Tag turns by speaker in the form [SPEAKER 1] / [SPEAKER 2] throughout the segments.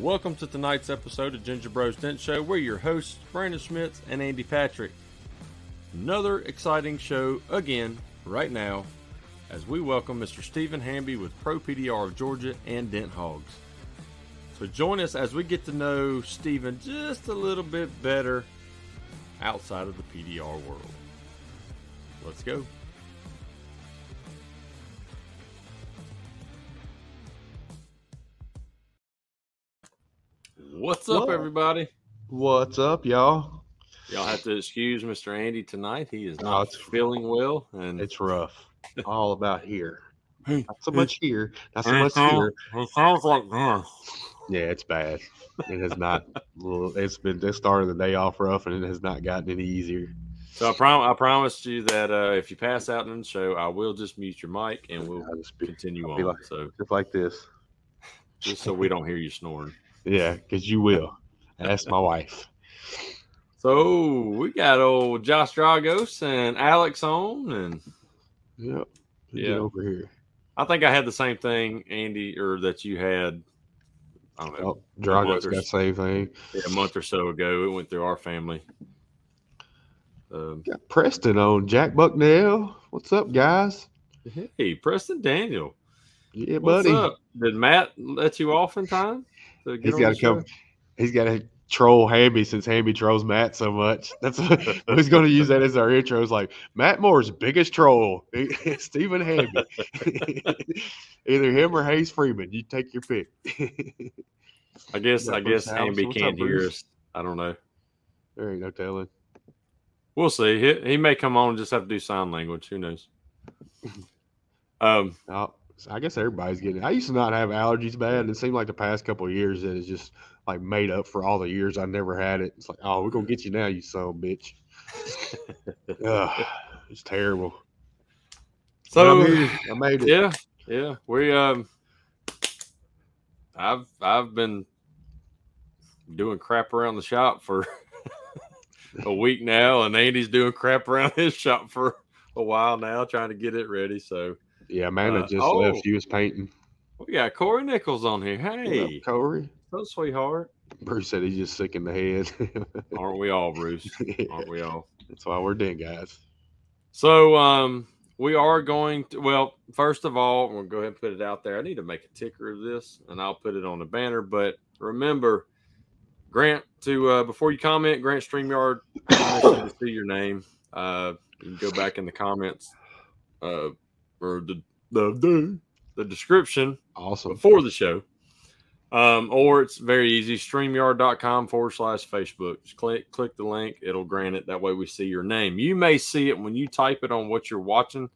[SPEAKER 1] Welcome to tonight's episode of Ginger Bros Dent Show. We're your hosts, Brandon Schmitz and Andy Patrick. Another exciting show again, right now, as we welcome Mr. Stephen Hamby with Pro PDR of Georgia and Dent Hogs. So join us as we get to know Stephen just a little bit better outside of the PDR world. Let's go. What's up,
[SPEAKER 2] Whoa.
[SPEAKER 1] everybody?
[SPEAKER 2] What's up, y'all?
[SPEAKER 1] Y'all have to excuse Mr. Andy tonight. He is
[SPEAKER 2] Oh,
[SPEAKER 1] not
[SPEAKER 2] it's-
[SPEAKER 1] feeling well, and
[SPEAKER 2] It's rough. All about here. Not so much here. Not so
[SPEAKER 1] It
[SPEAKER 2] much
[SPEAKER 1] sounds-
[SPEAKER 2] here.
[SPEAKER 1] It sounds like this.
[SPEAKER 2] Yeah, it's bad. It has not. It's been. They started the day off rough, and it has not gotten any easier.
[SPEAKER 1] So I prom- I promised you that uh, if you pass out in the show, I will just mute your mic and we'll
[SPEAKER 2] just be
[SPEAKER 1] continue
[SPEAKER 2] I'll
[SPEAKER 1] on.
[SPEAKER 2] like-
[SPEAKER 1] so
[SPEAKER 2] just like this.
[SPEAKER 1] just so we don't hear you snoring.
[SPEAKER 2] Yeah, because you will. That's my wife.
[SPEAKER 1] So we got old Josh Dragos and Alex on, and
[SPEAKER 2] Yep. Get
[SPEAKER 1] Yeah.
[SPEAKER 2] over here.
[SPEAKER 1] I think I had the same thing, Andy, or that you had. I don't know,
[SPEAKER 2] Oh, Drago's got the same thing.
[SPEAKER 1] a month or so ago. It went through our family. Um,
[SPEAKER 2] Got Preston on. Jack Bucknell. What's up, guys?
[SPEAKER 1] hey, Preston Daniel,
[SPEAKER 2] Yeah, buddy.
[SPEAKER 1] what's
[SPEAKER 2] buddy.
[SPEAKER 1] up? Did Matt let you off in time? To get
[SPEAKER 2] He's
[SPEAKER 1] on
[SPEAKER 2] got to come.
[SPEAKER 1] show?
[SPEAKER 2] He's got to troll Hamby since Hamby trolls Matt so much. That's he's going to use that as our intro. It's like Matt Moore's biggest troll, Stephen Hamby. Either him or Hayes Freeman. You take your pick.
[SPEAKER 1] I guess. I guess
[SPEAKER 2] House.
[SPEAKER 1] Hamby can't
[SPEAKER 2] up,
[SPEAKER 1] hear us. I don't know.
[SPEAKER 2] there ain't no telling.
[SPEAKER 1] We'll see. He, he may come on and just have to do sign language. Who knows? Um,
[SPEAKER 2] No, I guess everybody's getting. It. I used to not have allergies bad, and it seemed like the past couple of years that it's just like made up for all the years I never had it. It's like, oh, we're gonna get you now, you son of a bitch. Ugh, it's terrible.
[SPEAKER 1] So
[SPEAKER 2] I'm here. I made it.
[SPEAKER 1] yeah, yeah, we um, I've I've been doing crap around the shop for a week now, and Andy's doing crap around his shop for a while now, trying to get it ready. So
[SPEAKER 2] Yeah, Amanda
[SPEAKER 1] Uh,
[SPEAKER 2] just
[SPEAKER 1] oh.
[SPEAKER 2] left. She was painting.
[SPEAKER 1] we got Corey Nichols on here.
[SPEAKER 2] What up,
[SPEAKER 1] Hey,
[SPEAKER 2] Corey.
[SPEAKER 1] so sweetheart,
[SPEAKER 2] Bruce said he's just sick in the head.
[SPEAKER 1] aren't we all, Bruce? Aren't we all?
[SPEAKER 2] That's why we're dead, guys.
[SPEAKER 1] So um we are going to well, first of all, we'll go ahead and put it out there. I need to make a ticker of this and I'll put it on the banner. But remember, Grant to uh before you comment, Grant StreamYard to see your name. Uh you can go back in the comments uh or the the the, the description
[SPEAKER 2] Awesome.
[SPEAKER 1] before the show. Um, or it's very easy, streamyard.com forward slash Facebook. Just click click the link, it'll grant it. That way we see your name. You may see it when you type it on what you're watching,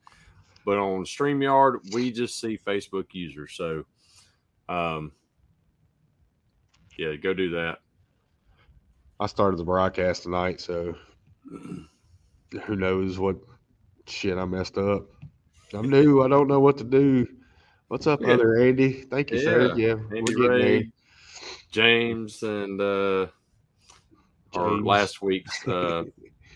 [SPEAKER 1] but on StreamYard, we just see Facebook users. So um yeah, go do that.
[SPEAKER 2] I started the broadcast tonight, so who knows what shit I messed up. I'm new. I don't know what to do. What's up,
[SPEAKER 1] Yeah.
[SPEAKER 2] other Andy? Thank you, sir. Yeah,
[SPEAKER 1] Andy
[SPEAKER 2] we're
[SPEAKER 1] Ray, James, and uh our last week's uh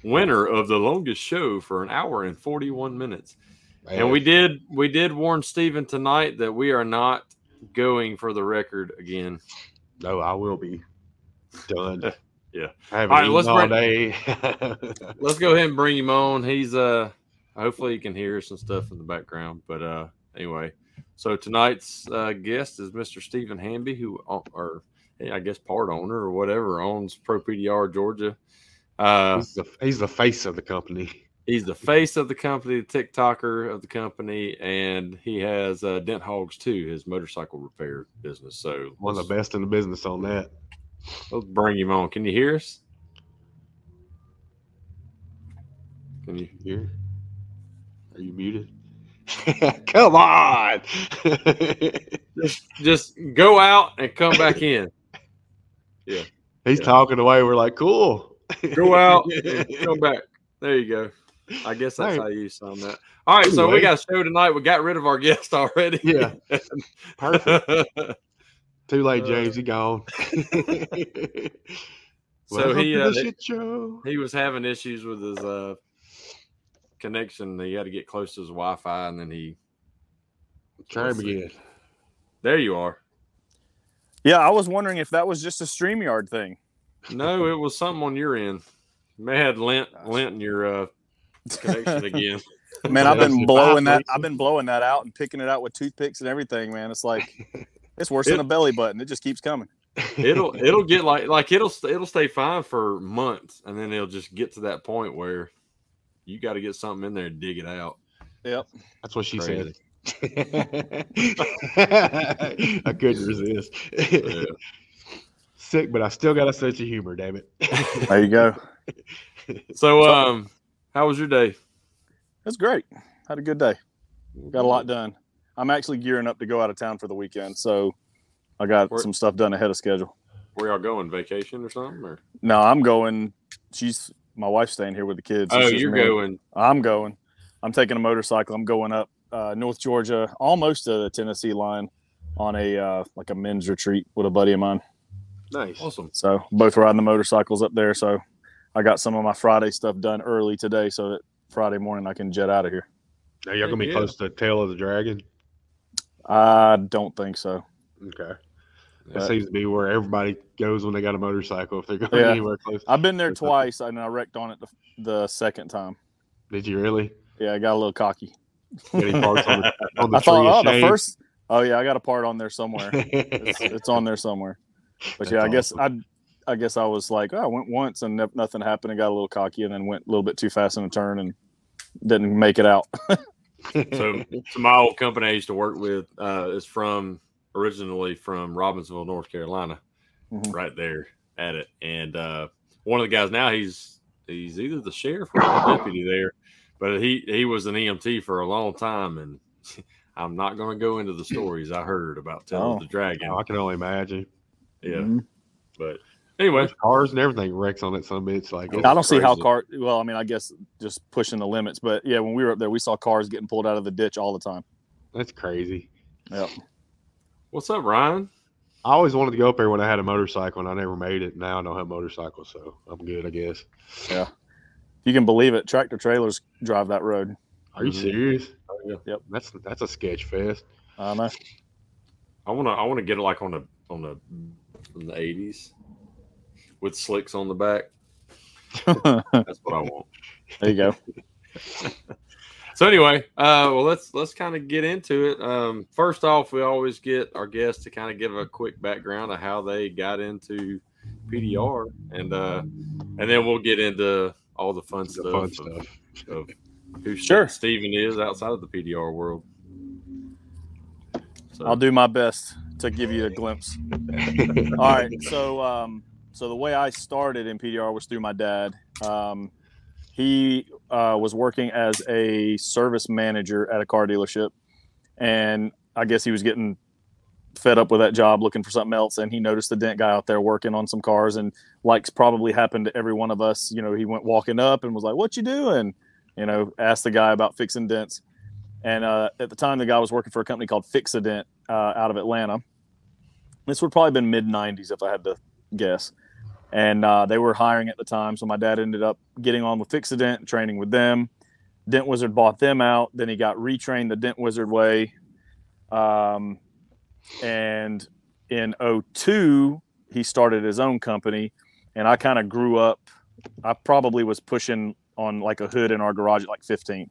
[SPEAKER 1] winner of the longest show for an hour and 41 minutes.
[SPEAKER 2] there.
[SPEAKER 1] And we did we did warn Stephen tonight that we are not going for the record again.
[SPEAKER 2] No, I will be done.
[SPEAKER 1] Yeah.
[SPEAKER 2] I haven't
[SPEAKER 1] All right, let's
[SPEAKER 2] all
[SPEAKER 1] bring-
[SPEAKER 2] day.
[SPEAKER 1] Let's go ahead and bring him on. He's uh hopefully you can hear some stuff in the background. But uh anyway, so tonight's uh guest is Mr. Stephen Hamby, who o- or I guess part owner or whatever owns Pro PDR Georgia. Uh
[SPEAKER 2] he's, the, he's the face of the company.
[SPEAKER 1] He's the face of the company, the TikToker of the company, and he has uh, Dent Hogs too, his motorcycle repair business. So
[SPEAKER 2] One of the best in the business on that.
[SPEAKER 1] Let's bring him on. Can you hear us? Can you?
[SPEAKER 2] Here. Are you muted? Come on.
[SPEAKER 1] Just, just go out and come back in. Yeah.
[SPEAKER 2] He's
[SPEAKER 1] Yeah.
[SPEAKER 2] talking away. We're like, cool.
[SPEAKER 1] Go out and come back. There you go. I guess that's
[SPEAKER 2] Hey.
[SPEAKER 1] how you sound that. All right, so we got a show tonight. We got rid of our guest already.
[SPEAKER 2] Yeah. Perfect. Too late,
[SPEAKER 1] Uh,
[SPEAKER 2] James. He gone.
[SPEAKER 1] so he uh,
[SPEAKER 2] the shit show.
[SPEAKER 1] he was having issues with his uh connection. He had to get close to his Wi-Fi, and then he.
[SPEAKER 2] Try him again.
[SPEAKER 1] There you are.
[SPEAKER 3] Yeah, I was wondering if that was just a StreamYard thing.
[SPEAKER 1] No, it was something on your end. You may have lent lent in your uh, connection again.
[SPEAKER 3] Man, I've been blowing that. I've been blowing that out and picking it out with toothpicks and everything. Man, it's like it's worse than a belly button. It just keeps coming.
[SPEAKER 1] It'll it'll get like like it'll it'll stay fine for months, and then it'll just get to that point where you got to get something in there and dig it out.
[SPEAKER 3] Yep.
[SPEAKER 2] That's what she
[SPEAKER 1] Crazy.
[SPEAKER 2] said. I couldn't resist.
[SPEAKER 1] Yeah.
[SPEAKER 2] Sick, but I still got a sense of humor. Damn it.
[SPEAKER 3] There you go.
[SPEAKER 1] So, um, how was your day?
[SPEAKER 3] It's great. Had a good day. Got a lot done. I'm actually gearing up to go out of town for the weekend, so I got
[SPEAKER 1] Where-
[SPEAKER 3] some stuff done ahead of schedule.
[SPEAKER 1] Where y'all going? Vacation or something? Or
[SPEAKER 3] No, I'm going. She's my wife's staying here with the kids.
[SPEAKER 1] Oh, you're
[SPEAKER 3] me.
[SPEAKER 1] going.
[SPEAKER 3] I'm going. I'm taking a motorcycle. I'm going up uh, North Georgia, almost to the Tennessee line, on a uh, like a men's retreat with a buddy of mine.
[SPEAKER 2] Nice.
[SPEAKER 1] Awesome.
[SPEAKER 3] So both riding the motorcycles up there. So I got some of my Friday stuff done early today, so that Friday morning I can jet out of here.
[SPEAKER 2] Now you're gonna be
[SPEAKER 1] Yeah.
[SPEAKER 2] close to Tail of the Dragon.
[SPEAKER 3] I don't think so.
[SPEAKER 2] Okay. That
[SPEAKER 3] But-
[SPEAKER 2] seems to be where everybody goes when they got a motorcycle. If they're going
[SPEAKER 3] Yeah.
[SPEAKER 2] anywhere close.
[SPEAKER 3] I've been there twice, and I wrecked on it the, the second time.
[SPEAKER 2] Did you really?
[SPEAKER 3] Yeah, I got a little cocky.
[SPEAKER 2] Get any parts on the, on the
[SPEAKER 3] I
[SPEAKER 2] tree
[SPEAKER 3] thought, oh,
[SPEAKER 2] of
[SPEAKER 3] the first. Oh yeah, I got a part on there somewhere. It's, it's on there somewhere. But
[SPEAKER 2] That's
[SPEAKER 3] yeah, I guess
[SPEAKER 2] awesome.
[SPEAKER 3] I, I guess I was like, oh, I went once and no- nothing happened, and got a little cocky, and then went a little bit too fast in a turn and didn't make it out.
[SPEAKER 1] So, so my old company I used to work with uh, is from originally from Robbinsville, North Carolina,
[SPEAKER 3] Mhm.
[SPEAKER 1] right there at it. And uh, one of the guys now he's he's either the sheriff or the deputy there, but he he was an EMT for a long time, and I'm not going to go into the stories I heard about Tail
[SPEAKER 3] Oh.
[SPEAKER 1] the Dragon.
[SPEAKER 2] Oh, I can only imagine.
[SPEAKER 1] Yeah,
[SPEAKER 3] Mhm.
[SPEAKER 1] but anyway,
[SPEAKER 2] There's cars and everything wrecks on that some bitch. Like
[SPEAKER 1] Oh,
[SPEAKER 2] it's
[SPEAKER 3] I don't see how car. Well, I mean, I guess just pushing the limits. But yeah, when we were up there, we saw cars getting pulled out of the ditch all the time.
[SPEAKER 2] that's crazy.
[SPEAKER 3] Yep.
[SPEAKER 1] What's up, Ryan?
[SPEAKER 2] I always wanted to go up there when I had a motorcycle, and I never made it. Now I don't have a motorcycle, so I'm good, I guess.
[SPEAKER 3] Yeah, you can believe it. Tractor trailers drive that road.
[SPEAKER 2] Are you
[SPEAKER 1] Mhm.
[SPEAKER 2] serious?
[SPEAKER 1] Oh, yeah.
[SPEAKER 3] Yep.
[SPEAKER 2] That's that's a sketch fest.
[SPEAKER 3] I know.
[SPEAKER 1] I want to I want to get it like on a on a from the 80s with slicks on the back. That's what I want.
[SPEAKER 3] there you go.
[SPEAKER 1] So anyway, uh, well let's let's kind of get into it. Um, first off, we always get our guests to kind of give a quick background of how they got into PDR, and uh, and then we'll get into all the fun
[SPEAKER 2] The
[SPEAKER 1] stuff,
[SPEAKER 2] fun
[SPEAKER 1] of- Of, who
[SPEAKER 3] Sure.
[SPEAKER 1] Steven is outside of the PDR world. So,
[SPEAKER 3] I'll do my best to give you a glimpse. All right. So, um, so the way I started in PDR was through my dad. Um, he uh, was working as a service manager at a car dealership, and I guess he was getting fed up with that job, looking for something else. And he noticed the dent guy out there working on some cars, and like probably happened to every one of us. You know, he went walking up and was like, "What you doing?" You know, asked the guy about fixing dents. And uh, at the time, the guy was working for a company called Fixadent uh, out of Atlanta. This would probably been mid '90s if I had to guess. And uh, they were hiring at the time, so my dad ended up getting on with Fixadent, and training with them. Dent Wizard bought them out. Then he got retrained the Dent Wizard way. Um, and in 02, he started his own company. And I kind of grew up. I probably was pushing on like a hood in our garage at like 15,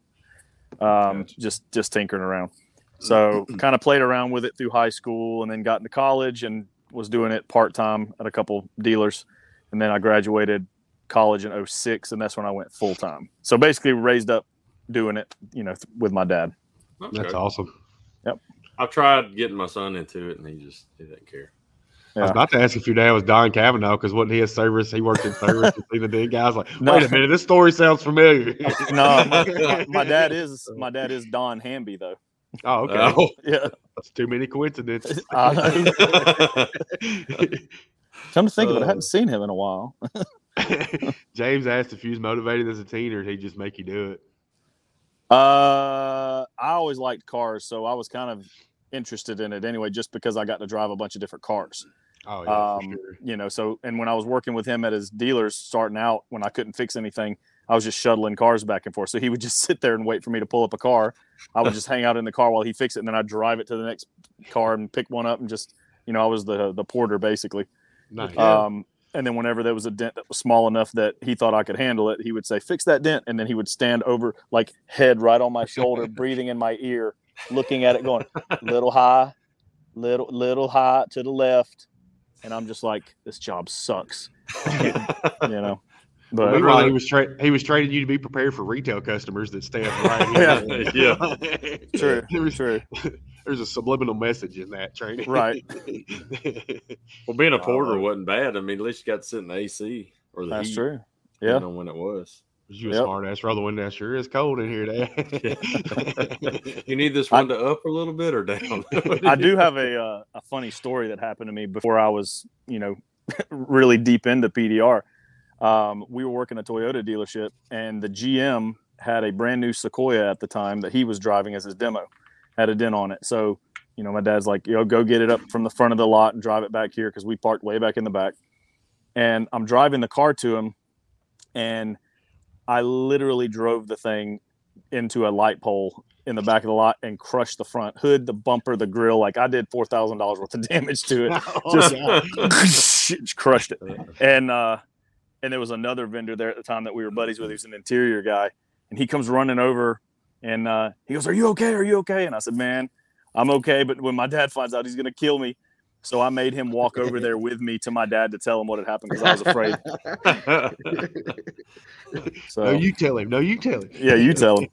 [SPEAKER 3] um, just just tinkering around. So kind of played around with it through high school, and then got into college and was doing it part time at a couple dealers. And then I graduated college in 06, and that's when I went full time. So basically, raised up doing it, you know, th- with my dad.
[SPEAKER 1] okay.
[SPEAKER 2] That's awesome. Yep.
[SPEAKER 1] I've tried getting my son into it, and he just he doesn't care.
[SPEAKER 2] I was about to ask if your dad was Don Cavanaugh because wasn't he a service? He worked in service. and seen the big guy. I was like,
[SPEAKER 3] No.
[SPEAKER 2] wait a minute, this story sounds familiar.
[SPEAKER 3] No, my, my, my dad is my dad is Don Hamby though.
[SPEAKER 2] oh, okay.
[SPEAKER 1] Oh.
[SPEAKER 3] Yeah,
[SPEAKER 2] That's too many coincidences.
[SPEAKER 3] I know. Come to think of it, I
[SPEAKER 1] Uh.
[SPEAKER 3] hadn't seen him in a while.
[SPEAKER 2] James asked if he was motivated as a teen or did he just make you do it?
[SPEAKER 3] Uh, I always liked cars, so I was kind of interested in it anyway, just because I got to drive a bunch of different cars.
[SPEAKER 2] Oh, yeah,
[SPEAKER 3] um,
[SPEAKER 2] sure.
[SPEAKER 3] you know so and when i was working with him at his dealers starting out when i couldn't fix anything i was just shuttling cars back and forth so he would just sit there and wait for me to pull up a car i would just hang out in the car while he fixed it and then i'd drive it to the next car and pick one up and just You know, I was the the porter basically.
[SPEAKER 2] Nice.
[SPEAKER 3] Um, and then whenever there was a dent that was small enough that he thought I could handle it, he would say, "Fix that dent," and then he would stand over, like head right on my shoulder, breathing in my ear, looking at it, going, "Little high, little little high to the left," and I'm just like, "This job sucks," you know. But
[SPEAKER 2] Meanwhile,
[SPEAKER 1] rather-
[SPEAKER 2] he was tra- he was training you to be prepared for retail customers that stand right here.
[SPEAKER 1] Yeah.
[SPEAKER 3] true,
[SPEAKER 2] was-
[SPEAKER 3] true,
[SPEAKER 2] There's a subliminal message in that training.
[SPEAKER 3] right?
[SPEAKER 1] Well, being a porter wasn't bad. I mean, at least you got to sit in the AC or the
[SPEAKER 3] That's
[SPEAKER 1] heat,
[SPEAKER 3] true.
[SPEAKER 1] depending
[SPEAKER 3] Yeah,
[SPEAKER 1] on when it was.
[SPEAKER 2] you a
[SPEAKER 3] Yep.
[SPEAKER 2] smart ass. Roll the window. Sure, it's cold in here. Dad.
[SPEAKER 1] You need this
[SPEAKER 3] I-
[SPEAKER 1] to up a little bit or down?
[SPEAKER 3] I do have a uh, a funny story that happened to me before I was, you know, really deep into PDR. Um, we were working a Toyota dealership, and the GM had a brand new Sequoia at the time that he was driving as his demo, had a dent on it. So, you know, my dad's like, "Yo, go get it up from the front of the lot and drive it back here because we parked way back in the back." And I'm driving the car to him, and I literally drove the thing into a light pole in the back of the lot and crushed the front hood, the bumper, the grill. Like I did four thousand dollars worth of damage to it. Just crushed it. And uh and there was another vendor there at the time that we were buddies with. He was an interior guy, and he comes running over, and uh, he goes, "Are you okay? Are you okay?" And I said, "Man, I'm okay." But when my dad finds out, he's gonna kill me. So I made him walk over there with me to my dad to tell him what had happened because I was afraid. So
[SPEAKER 2] no, you tell him. No, you tell him.
[SPEAKER 3] yeah, you tell him.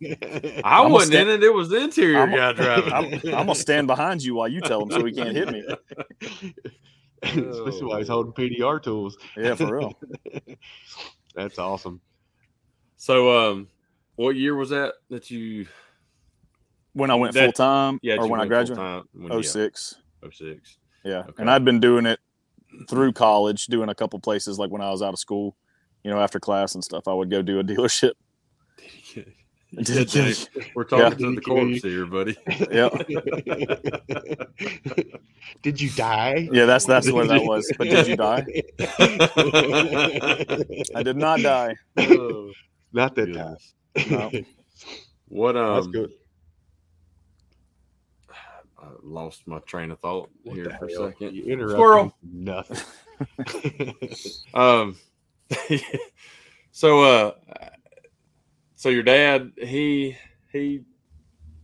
[SPEAKER 1] I
[SPEAKER 3] I'm
[SPEAKER 1] wasn't
[SPEAKER 3] sta-
[SPEAKER 1] in it. It was the interior
[SPEAKER 3] I'm a-
[SPEAKER 1] guy driving.
[SPEAKER 3] I'm, I'm gonna stand behind you while you tell him so he can't hit me.
[SPEAKER 2] Especially while he's holding PDR tools.
[SPEAKER 3] Yeah, for real.
[SPEAKER 2] That's awesome.
[SPEAKER 1] so, um, what year was that that you?
[SPEAKER 3] When I went full time,
[SPEAKER 1] Yeah,
[SPEAKER 3] or when I graduated,
[SPEAKER 1] Time, when,
[SPEAKER 3] oh six.
[SPEAKER 1] Oh six.
[SPEAKER 3] Yeah,
[SPEAKER 1] Okay.
[SPEAKER 3] and I'd been doing it through college, doing a couple places like when I was out of school. You know, after class and stuff, I would go do a dealership.
[SPEAKER 1] Yeah, Dave, We're talking to the corpse here, buddy.
[SPEAKER 3] Yeah,
[SPEAKER 2] Did you die?
[SPEAKER 3] yeah, that's that's where that was. But did you die? I did not die.
[SPEAKER 1] Oh,
[SPEAKER 2] Not that time.
[SPEAKER 1] Goodness.
[SPEAKER 3] No.
[SPEAKER 1] What um?
[SPEAKER 2] That's good.
[SPEAKER 1] I lost my train of thought
[SPEAKER 2] What
[SPEAKER 1] here
[SPEAKER 2] the
[SPEAKER 1] for a second.
[SPEAKER 2] You interrupted
[SPEAKER 1] Squirrel.
[SPEAKER 2] Nothing.
[SPEAKER 1] Um, so uh, so your dad he he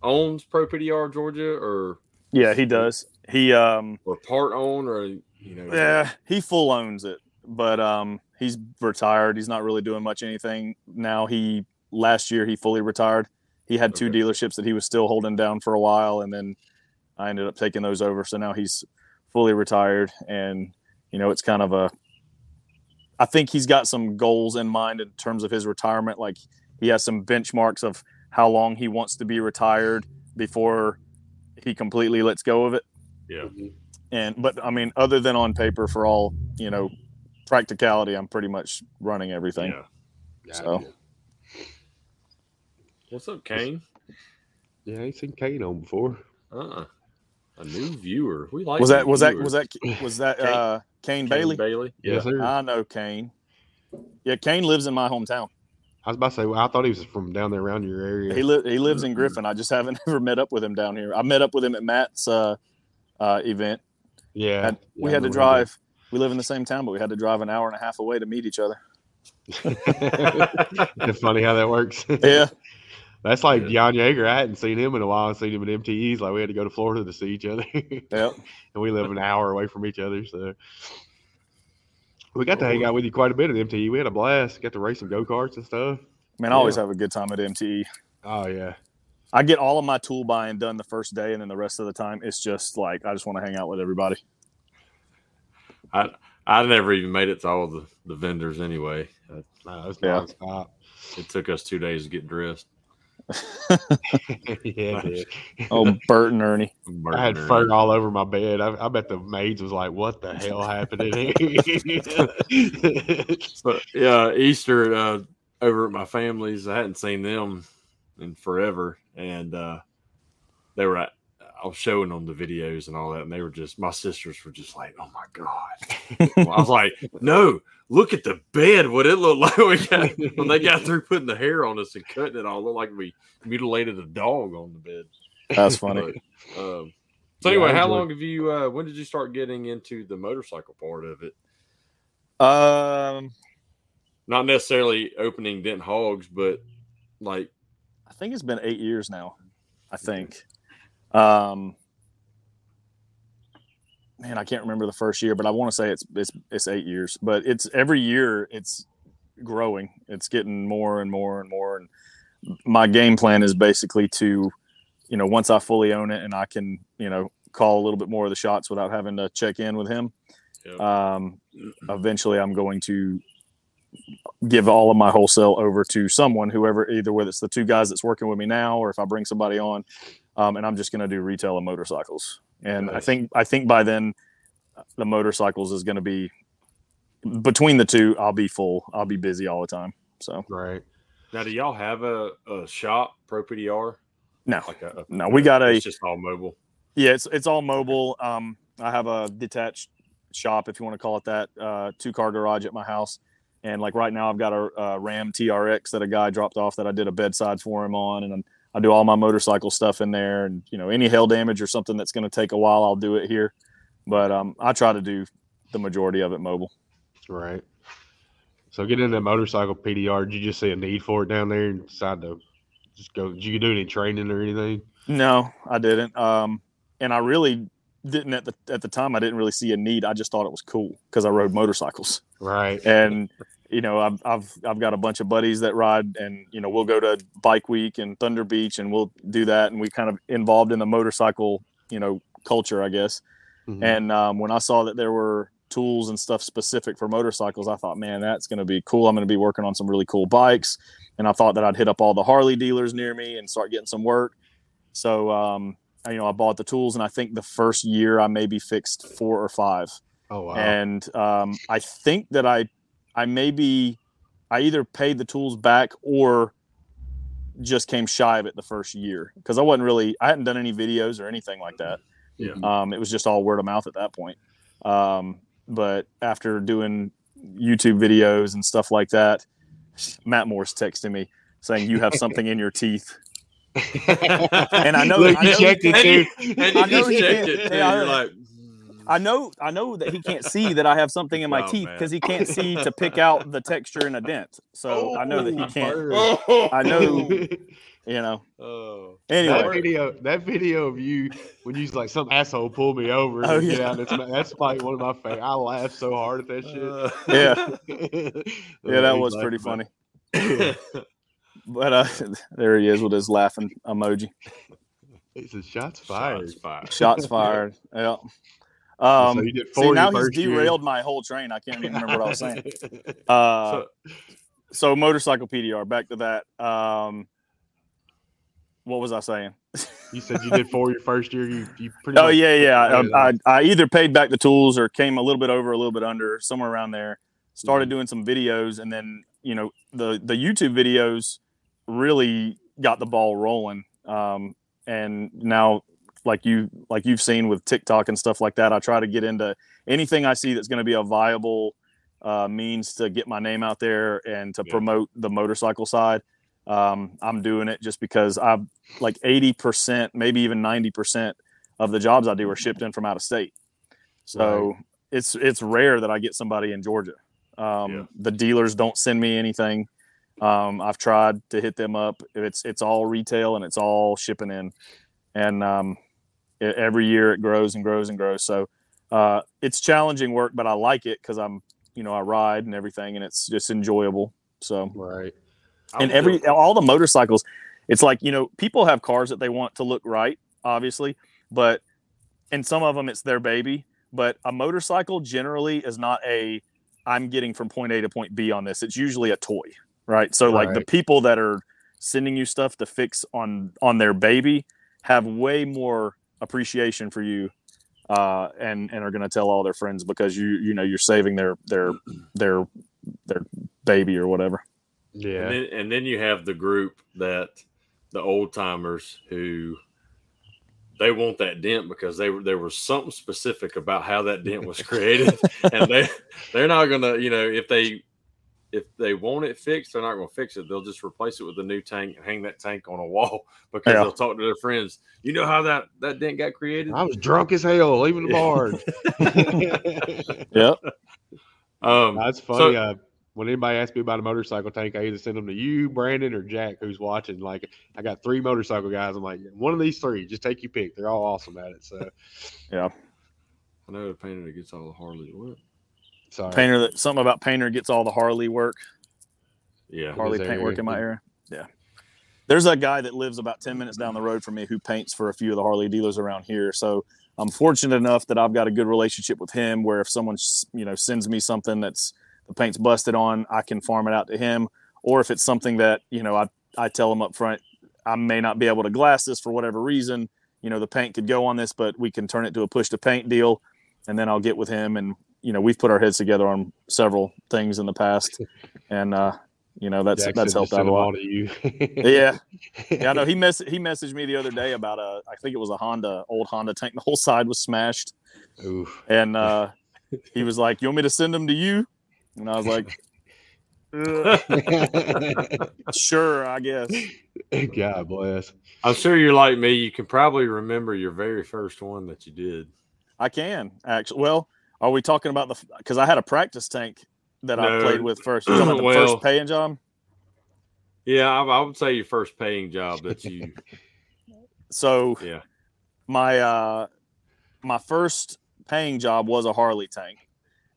[SPEAKER 1] owns Pro PDR Georgia or
[SPEAKER 3] Yeah, he does. He um
[SPEAKER 1] or part own or you know
[SPEAKER 3] yeah, he full owns it, but um he's retired. He's not really doing much anything now. He last year he fully retired. He had two
[SPEAKER 1] Okay.
[SPEAKER 3] dealerships that he was still holding down for a while, and then I ended up taking those over. So now he's fully retired, and you know it's kind of a. I think he's got some goals in mind in terms of his retirement. Like he has some benchmarks of how long he wants to be retired before he completely lets go of it
[SPEAKER 1] yeah mm-hmm.
[SPEAKER 3] and but I mean, other than on paper, for all you know, practicality, I'm pretty much running everything.
[SPEAKER 1] yeah.
[SPEAKER 3] So-
[SPEAKER 1] What's up, Kane?
[SPEAKER 2] Yeah, I ain't seen Kane on before.
[SPEAKER 1] Uh, uh a new viewer. We like
[SPEAKER 3] Was that
[SPEAKER 1] new
[SPEAKER 3] was that was that was that
[SPEAKER 1] Kane-
[SPEAKER 3] uh, Kane
[SPEAKER 1] Kane
[SPEAKER 3] Bailey?
[SPEAKER 1] Bailey? Yeah.
[SPEAKER 2] Yes, sir.
[SPEAKER 3] I know Kane. Yeah, Kane lives in my hometown.
[SPEAKER 2] I was about to say, well, I thought he was from down there around your area.
[SPEAKER 3] He li- he lives in Griffin. I just haven't ever met up with him down here. I met up with him at Matt's uh, uh, event.
[SPEAKER 2] yeah,
[SPEAKER 3] Had-
[SPEAKER 2] yeah,
[SPEAKER 3] we
[SPEAKER 2] I
[SPEAKER 3] had to drive. We live in the same town, but we had to drive an hour and a half away to meet each other.
[SPEAKER 2] it's funny how that works.
[SPEAKER 3] Yeah,
[SPEAKER 2] That's like
[SPEAKER 1] Yeah.
[SPEAKER 2] Jan Yeager. I hadn't seen him in a while. I've seen him at MTEs. Like we had to go to Florida to see each other,
[SPEAKER 3] yep.
[SPEAKER 2] and we live an hour away from each other. So we got to hang out with you quite a bit at MTE. We had a blast. Got to race some go karts and stuff.
[SPEAKER 3] Man, I always have a good time at MTE.
[SPEAKER 2] Oh yeah,
[SPEAKER 3] I get all of my tool buying done the first day, and then the rest of the time, it's just like I just want to hang out with everybody.
[SPEAKER 1] I I never even made it to all the, the vendors anyway. Uh,
[SPEAKER 2] no, it's
[SPEAKER 3] Yeah.
[SPEAKER 2] nonstop.
[SPEAKER 1] it took us two days to get dressed.
[SPEAKER 2] yeah.
[SPEAKER 3] Oh, Bert and Ernie.
[SPEAKER 2] I had fur all over my bed. I, I bet the maids was like, "What the hell happened in here?"
[SPEAKER 1] So, yeah, Easter uh, over at my family's. I hadn't seen them in forever, and uh, they were. At, I was showing them the videos and all that, and they were just. My sisters were just like, "Oh my god!" Well, I was like, "No, look at the bed. What it looked like we got, when they got through putting the hair on us and cutting it all. It looked like we mutilated a dog on the bed."
[SPEAKER 3] That's funny.
[SPEAKER 1] But, um, So anyway,
[SPEAKER 2] Yeah,
[SPEAKER 1] how long have you? Uh, when did you start getting into the motorcycle part of it?
[SPEAKER 3] Um,
[SPEAKER 1] Not necessarily opening dent hogs, but like
[SPEAKER 3] I think it's been eight years now. I think. Um, man, I can't remember the first year, but I want to say it's it's it's eight years. But it's every year it's growing. It's getting more and more and more. And my game plan is basically to, you know, once I fully own it and I can, you know, call a little bit more of the shots without having to check in with him.
[SPEAKER 1] Yep.
[SPEAKER 3] Um, eventually, I'm going to give all of my wholesale over to someone, whoever, either whether it's the two guys that's working with me now, or if I bring somebody on, um, and I'm just going to do retail of motorcycles. And I think I think by then, the motorcycles is going to be between the two. I'll be full. I'll be busy all the time. So
[SPEAKER 2] Right.
[SPEAKER 1] now, do y'all have a, a shop pro PDR?
[SPEAKER 3] no,
[SPEAKER 1] Like a, a-
[SPEAKER 3] no, we got a
[SPEAKER 1] It's just all mobile.
[SPEAKER 3] Yeah, it's it's all mobile. Um, I have a detached shop, if you want to call it that, uh, two car garage at my house, and like right now, I've got a, a Ram TRX that a guy dropped off that I did a bedside for him on, and I do all my motorcycle stuff in there, and you know any hail damage or something that's going to take a while, I'll do it here, but um, I try to do the majority of it mobile.
[SPEAKER 2] Right. So getting into motorcycle PDR, did you just see a need for it down there and decide to just go? Did you do any training or anything?
[SPEAKER 3] No, I didn't. Um, and I really didn't at the at the time. I didn't really see a need. I just thought it was cool because I rode motorcycles.
[SPEAKER 2] Right.
[SPEAKER 3] and you know I've, I've i've got a bunch of buddies that ride and you know we'll go to bike week and thunder beach and we'll do that. And we kind of involved in the motorcycle you know culture i guess.
[SPEAKER 2] Mhm.
[SPEAKER 3] and um, when i saw that there were tools and stuff specific for motorcycles i thought man that's going to be cool. I'm going to be working on some really cool bikes. And i thought that i'd hit up all the harley dealers near me and start getting some work. So um, I- you know i bought the tools and i think the first year i maybe fixed four or five.
[SPEAKER 2] Oh wow.
[SPEAKER 3] and um, I think that I I maybe I either paid the tools back or just came shy of it the first year because I wasn't really I hadn't done any videos or anything like that.
[SPEAKER 1] Yeah.
[SPEAKER 3] Um, it was just all word of mouth at that point. Um, but after doing YouTube videos and stuff like that, Matt Morse texted me saying you have something in your teeth.
[SPEAKER 2] and
[SPEAKER 3] I know-
[SPEAKER 2] Look,
[SPEAKER 3] I
[SPEAKER 2] you
[SPEAKER 3] know-
[SPEAKER 2] checked it
[SPEAKER 1] and
[SPEAKER 2] too.
[SPEAKER 1] you, and
[SPEAKER 3] I
[SPEAKER 1] you
[SPEAKER 3] know
[SPEAKER 1] just
[SPEAKER 3] he
[SPEAKER 1] checked
[SPEAKER 3] can't-
[SPEAKER 1] it. Too.
[SPEAKER 3] yeah,
[SPEAKER 1] You're like,
[SPEAKER 3] I know I know that he can't see that I have something in my
[SPEAKER 1] Oh,
[SPEAKER 3] teeth because he can't see to pick out the texture in a dent. So I know that he
[SPEAKER 2] Oh,
[SPEAKER 3] can't.
[SPEAKER 1] oh,
[SPEAKER 3] I know. You know.
[SPEAKER 1] Oh,
[SPEAKER 3] Anyway, that
[SPEAKER 2] video, that video of you when you was like some asshole pulled me over.
[SPEAKER 3] Oh,
[SPEAKER 2] and get
[SPEAKER 3] yeah.
[SPEAKER 2] out, that's, that's like one of my favorite. I laughed so hard at that
[SPEAKER 1] Uh,
[SPEAKER 2] shit.
[SPEAKER 3] yeah, Yeah,
[SPEAKER 2] that
[SPEAKER 3] was pretty
[SPEAKER 2] about
[SPEAKER 3] funny. But uh, there he is with his laughing emoji.
[SPEAKER 2] it. He said, "Shots fired."
[SPEAKER 1] Shots fired.
[SPEAKER 3] Shots fired. Yeah.
[SPEAKER 2] So
[SPEAKER 3] Um,
[SPEAKER 2] you did
[SPEAKER 3] see, now he's
[SPEAKER 2] first year.
[SPEAKER 3] derailed my whole train. I can't even remember what I was saying. Uh,
[SPEAKER 1] So,
[SPEAKER 3] so motorcycle PDR. Back to that. Um, what was I saying?
[SPEAKER 2] you said you did four your first year. You, you pretty.
[SPEAKER 3] Oh yeah, yeah. I, I. I either paid back the tools or came a little bit over, a little bit under, somewhere around there. Started doing some videos, and then you know the the YouTube videos really got the ball rolling. Um, and now, like you like you've seen with TikTok and stuff like that, I try to get into anything I see that's going to be a viable uh, means to get my name out there and to
[SPEAKER 1] Yeah.
[SPEAKER 3] promote the motorcycle side. Um, I'm doing it just because I've like 80%, maybe even 90% of the jobs I do are shipped in from out of state. So it's it's rare that I get somebody in Georgia. Um,
[SPEAKER 1] Yeah.
[SPEAKER 3] The dealers don't send me anything. Um, I've tried to hit them up. It's it's all retail and it's all shipping in, and um, every year it grows and grows and grows. So uh, it's challenging work, but I like it because I'm you know I ride and everything, and it's just enjoyable. So
[SPEAKER 2] right.
[SPEAKER 3] And every all the motorcycles it's like you know people have cars that they want to look right obviously but and some of them it's their baby but a motorcycle generally is not a i'm getting from point a to point b on this it's usually a toy right so like the people that are sending you stuff to fix on on their baby have way more appreciation for you uh and and are going to tell all their friends because you you know you're saving their their their their baby or whatever
[SPEAKER 2] Yeah.
[SPEAKER 1] And then, and then you have the group that the old timers who they want that dent because they were there was something specific about how that dent was created, and they they're not gonna you know if they if they want it fixed, they're not going to fix it. They'll just replace it with a new tank and hang that tank on a wall because
[SPEAKER 3] Yeah.
[SPEAKER 1] they'll talk to their friends. You know how that that dent got created?
[SPEAKER 2] I was drunk as hell leaving the bar.
[SPEAKER 3] Yep.
[SPEAKER 1] Um,
[SPEAKER 2] That's funny.
[SPEAKER 1] So-
[SPEAKER 2] uh, when anybody asks me about a motorcycle tank, I either send them to you, Brandon, or Jack, who's watching. Like, I got three motorcycle guys. I'm like, one of these three, just take your pick. They're all awesome at it. So,
[SPEAKER 3] Yeah.
[SPEAKER 1] I know the painter that gets all the Harley work.
[SPEAKER 2] Sorry.
[SPEAKER 3] Painter that something about painter gets all the Harley work.
[SPEAKER 1] Yeah,
[SPEAKER 3] Harley paint work in my area. Yeah. There's a guy that lives about 10 minutes down the road from me who paints for a few of the Harley dealers around here. So I'm fortunate enough that I've got a good relationship with him where if someone, you know, sends me something that's the paint's busted on, I can farm it out to him. Or if it's something that, you know, I, I tell him up front, I may not be able to glass this for whatever reason. You know, the paint could go on this, but we can turn it to a push to paint deal. And then I'll get with him and, you know, we've put our heads together on several things in the past. And, uh, you know, that's,
[SPEAKER 2] Jack
[SPEAKER 3] that's helped out a lot.
[SPEAKER 2] all to you.
[SPEAKER 3] Yeah, yeah, I know. He mess he messaged me the other day about a I think it was a Honda old Honda tank. The whole side was smashed,
[SPEAKER 2] Oof.
[SPEAKER 3] and uh, he was like, "You want me to send them to you?" And I was like, "Sure, I guess."
[SPEAKER 2] God bless.
[SPEAKER 1] I'm sure you're like me. You can probably remember your very first one that you did.
[SPEAKER 3] I can actually. Well, are we talking about the? Because I had a practice tank that I played with first. You talking about the
[SPEAKER 1] Well-
[SPEAKER 3] first paying job?
[SPEAKER 1] Yeah, I, I would say your first paying job that you.
[SPEAKER 3] So
[SPEAKER 1] yeah.
[SPEAKER 3] my uh my first paying job was a Harley tank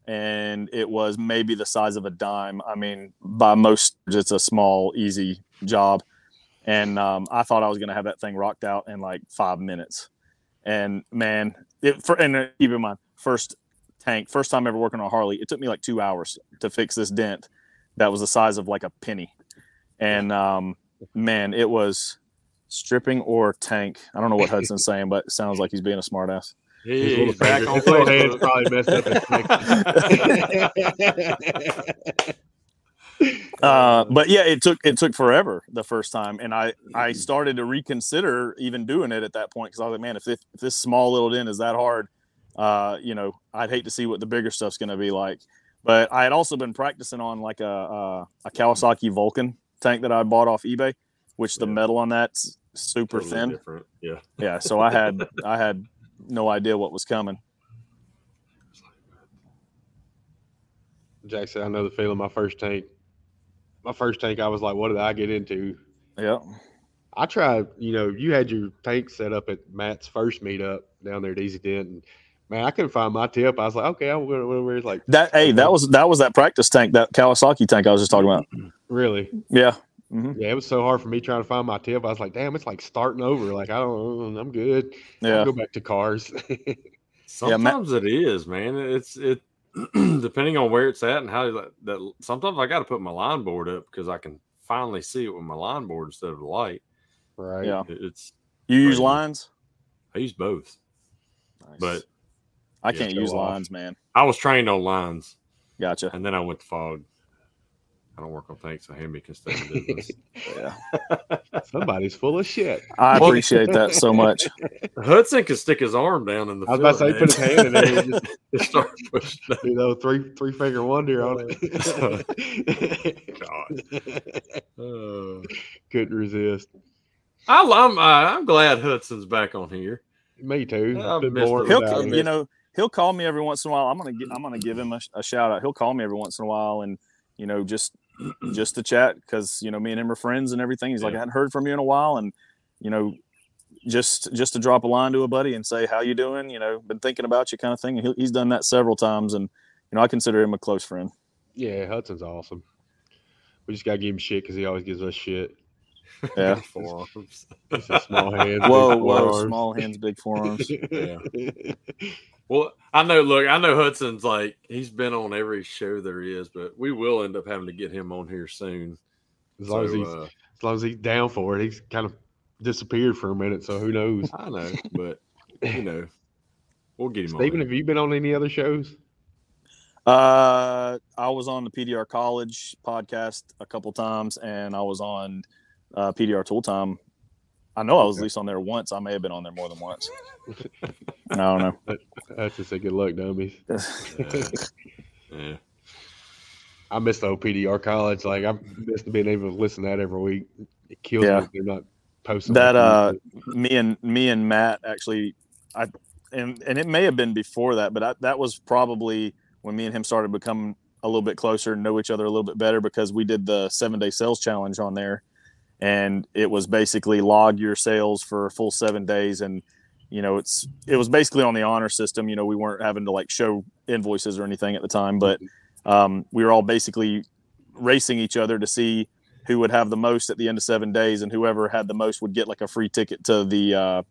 [SPEAKER 3] and it was maybe the size of a dime. I mean, by most it's a small easy job. And um, I thought I was going to have that thing rocked out in like 5 minutes. And man, it for and uh, keep in mind first tank, first time ever working on a Harley, it took me like 2 hours to fix this dent that was the size of like a penny. And um man, it was stripping or tank. I don't know what Hudson's saying, but it sounds like he's being a smartass.
[SPEAKER 1] He, he's back on
[SPEAKER 2] his little hands
[SPEAKER 1] Facebook.
[SPEAKER 2] probably messed up his
[SPEAKER 3] Uh, but yeah, it took it took forever the first time, and I I started to reconsider even doing it at that point because I was like, man, if this, if this small little dent is that hard, uh, you know, I'd hate to see what the bigger stuff's going to be like. But I had also been practicing on like a a, a Kawasaki Vulcan tank that I bought off eBay, which the
[SPEAKER 1] Yeah.
[SPEAKER 3] metal on that's super
[SPEAKER 1] Totally
[SPEAKER 3] thin.
[SPEAKER 1] different. Yeah.
[SPEAKER 3] Yeah, so I had I had no idea what was coming.
[SPEAKER 2] Jack said, I know the feeling. My first tank, my first tank, I was like, what did I get into?
[SPEAKER 3] Yeah.
[SPEAKER 2] I tried, you know, you had your tank set up at Matt's first meetup down there at Easy Dent. And man, I couldn't find my tip. I was like, okay, I'm going to where's like,
[SPEAKER 3] That hey, that was that was that practice tank, that Kawasaki tank I was just talking about.
[SPEAKER 2] really?
[SPEAKER 3] Yeah. hmm
[SPEAKER 2] Yeah, it was so hard for me trying to find my tip. I was like, damn, it's like starting over. Like, I don't, I'm good. I'll
[SPEAKER 3] Yeah.
[SPEAKER 2] go back to cars.
[SPEAKER 3] Yeah, Ma-
[SPEAKER 1] Sometimes it is, man. It's it depending on where it's at and how that, that sometimes I got to put my line board up because I can finally see it with my line board instead of the light.
[SPEAKER 2] right.
[SPEAKER 3] Yeah.
[SPEAKER 1] It- it's
[SPEAKER 3] You use
[SPEAKER 1] Crazy.
[SPEAKER 3] lines?
[SPEAKER 1] I use both, but
[SPEAKER 3] I
[SPEAKER 1] Yeah,
[SPEAKER 3] can't use
[SPEAKER 2] off.
[SPEAKER 3] lines, man.
[SPEAKER 1] I was trained on lines
[SPEAKER 3] Gotcha.
[SPEAKER 1] and then I went to fog. I don't work on tanks, so Hamby can stay in business.
[SPEAKER 3] Yeah.
[SPEAKER 2] Somebody's full of shit.
[SPEAKER 3] I appreciate that so much.
[SPEAKER 1] Hudson can stick his arm down in the.
[SPEAKER 2] I was about to say, put his hand in there and just
[SPEAKER 1] Just start pushing. down.
[SPEAKER 2] do those three three finger wonder on it.
[SPEAKER 1] God.
[SPEAKER 2] it.
[SPEAKER 1] Uh,
[SPEAKER 2] Couldn't resist.
[SPEAKER 1] I, I'm uh, I'm glad Hudson's back on here.
[SPEAKER 2] Me too.
[SPEAKER 1] I've
[SPEAKER 2] Been
[SPEAKER 1] missed
[SPEAKER 2] bored
[SPEAKER 1] it.
[SPEAKER 3] He'll,
[SPEAKER 2] without him.
[SPEAKER 3] you know, he'll call me every once in a while. I'm gonna, I'm gonna give him a, a shout out. He'll call me every once in a while, and you know, just, just to chat because you know, me and him are friends and everything. He's like, I
[SPEAKER 1] Yeah.
[SPEAKER 3] hadn't heard from you in a while, and you know, just, just to drop a line to a buddy and say, how you doing? You know, been thinking about you, kind of thing. And he, he's done that several times, and you know, I consider him a close friend.
[SPEAKER 2] Yeah, Hudson's awesome. We just gotta give him shit because he always gives us shit.
[SPEAKER 3] Yeah.
[SPEAKER 1] Forearms.
[SPEAKER 2] Small hands.
[SPEAKER 3] Whoa, whoa,
[SPEAKER 2] forearms.
[SPEAKER 3] small hands, big forearms.
[SPEAKER 1] Yeah. Well, I know. Look, I know Hudson's like he's been on every show there is, but we will end up having to get him on here soon.
[SPEAKER 2] as long as he's
[SPEAKER 1] uh,
[SPEAKER 2] as long as he's down for it, he's kind of disappeared for a minute. So who knows?
[SPEAKER 1] I know, but you know, we'll get him
[SPEAKER 2] Stephen,
[SPEAKER 1] on.
[SPEAKER 2] have you been on any other shows?
[SPEAKER 3] Uh, I was on the PDR College podcast a couple times, and I was on uh, PDR Tool Time. I know I was at least on there once. I may have been on there more than once. I don't know.
[SPEAKER 2] That's just a good luck, dummies.
[SPEAKER 1] Yeah.
[SPEAKER 2] I miss the old PDR college. Like I miss being able to listen to that every week. It kills
[SPEAKER 3] Yeah.
[SPEAKER 2] me they're not posting
[SPEAKER 3] That, uh, me and me and Matt actually, I and and it may have been before that, but I, that was probably when me and him started becoming a little bit closer and know each other a little bit better because we did the seven day sales challenge on there, and it was basically log your sales for a full seven days, and you know it's it was basically on the honor system. You know we weren't having to like show invoices or anything at the time, but um, we were all basically racing each other to see who would have the most at the end of seven days, and whoever had the most would get like a free ticket to the uh,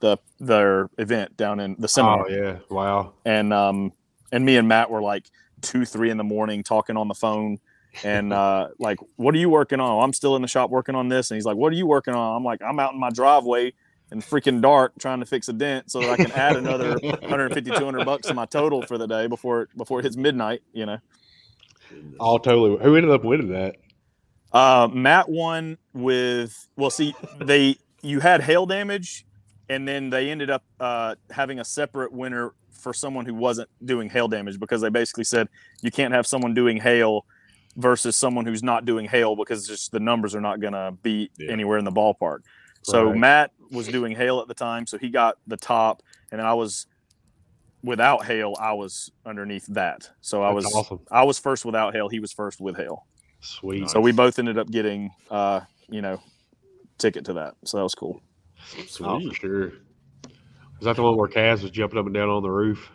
[SPEAKER 3] the their event down in the seminar.
[SPEAKER 2] Oh yeah, wow.
[SPEAKER 3] And um, and me and Matt were like two, three in the morning talking on the phone. And uh, like, what are you working on? I'm still in the shop working on this. And he's like, what are you working on? I'm like, I'm out in my driveway in freaking dark trying to fix a dent so that I can add another 150, 200 bucks to my total for the day before before it hits midnight. You know.
[SPEAKER 2] All totally. Who ended up winning that?
[SPEAKER 3] Uh, Matt won with well, see, they you had hail damage, and then they ended up uh, having a separate winner for someone who wasn't doing hail damage because they basically said you can't have someone doing hail versus someone who's not doing hail because just the numbers are not going to be
[SPEAKER 1] Yeah.
[SPEAKER 3] anywhere in the ballpark. So
[SPEAKER 2] Right.
[SPEAKER 3] Matt was doing hail at the time, so he got the top, and then I was without hail. I was underneath that, so I
[SPEAKER 2] That's
[SPEAKER 3] was
[SPEAKER 2] awesome.
[SPEAKER 3] I was first without hail. He was first with hail.
[SPEAKER 2] Sweet.
[SPEAKER 3] So we both ended up getting, uh, you know, ticket to that. So that was cool.
[SPEAKER 2] Oh,
[SPEAKER 1] Sweet.
[SPEAKER 2] for sure. Was that the one where Kaz was jumping up and down on the roof?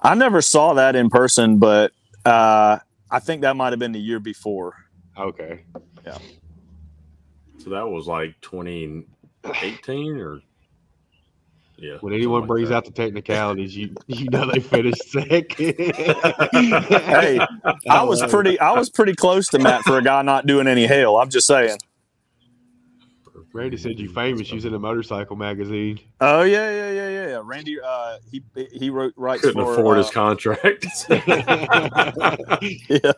[SPEAKER 3] I never saw that in person, but uh, I think that might have been the year before.
[SPEAKER 2] Okay. Yeah.
[SPEAKER 1] So that was like 2018 or yeah.
[SPEAKER 2] When anyone
[SPEAKER 1] something
[SPEAKER 2] brings
[SPEAKER 1] like
[SPEAKER 2] out the technicalities, you you know they finished second.
[SPEAKER 3] Hey, I was pretty, I was pretty close to Matt for a guy not doing any hail. I'm just saying.
[SPEAKER 2] Randy said you famous using a motorcycle magazine.
[SPEAKER 3] Oh yeah, yeah, yeah, yeah. yeah. Randy, uh, he he wrote right.
[SPEAKER 1] Couldn't
[SPEAKER 3] for.
[SPEAKER 1] afford
[SPEAKER 3] uh,
[SPEAKER 1] his contract.
[SPEAKER 3] yeah,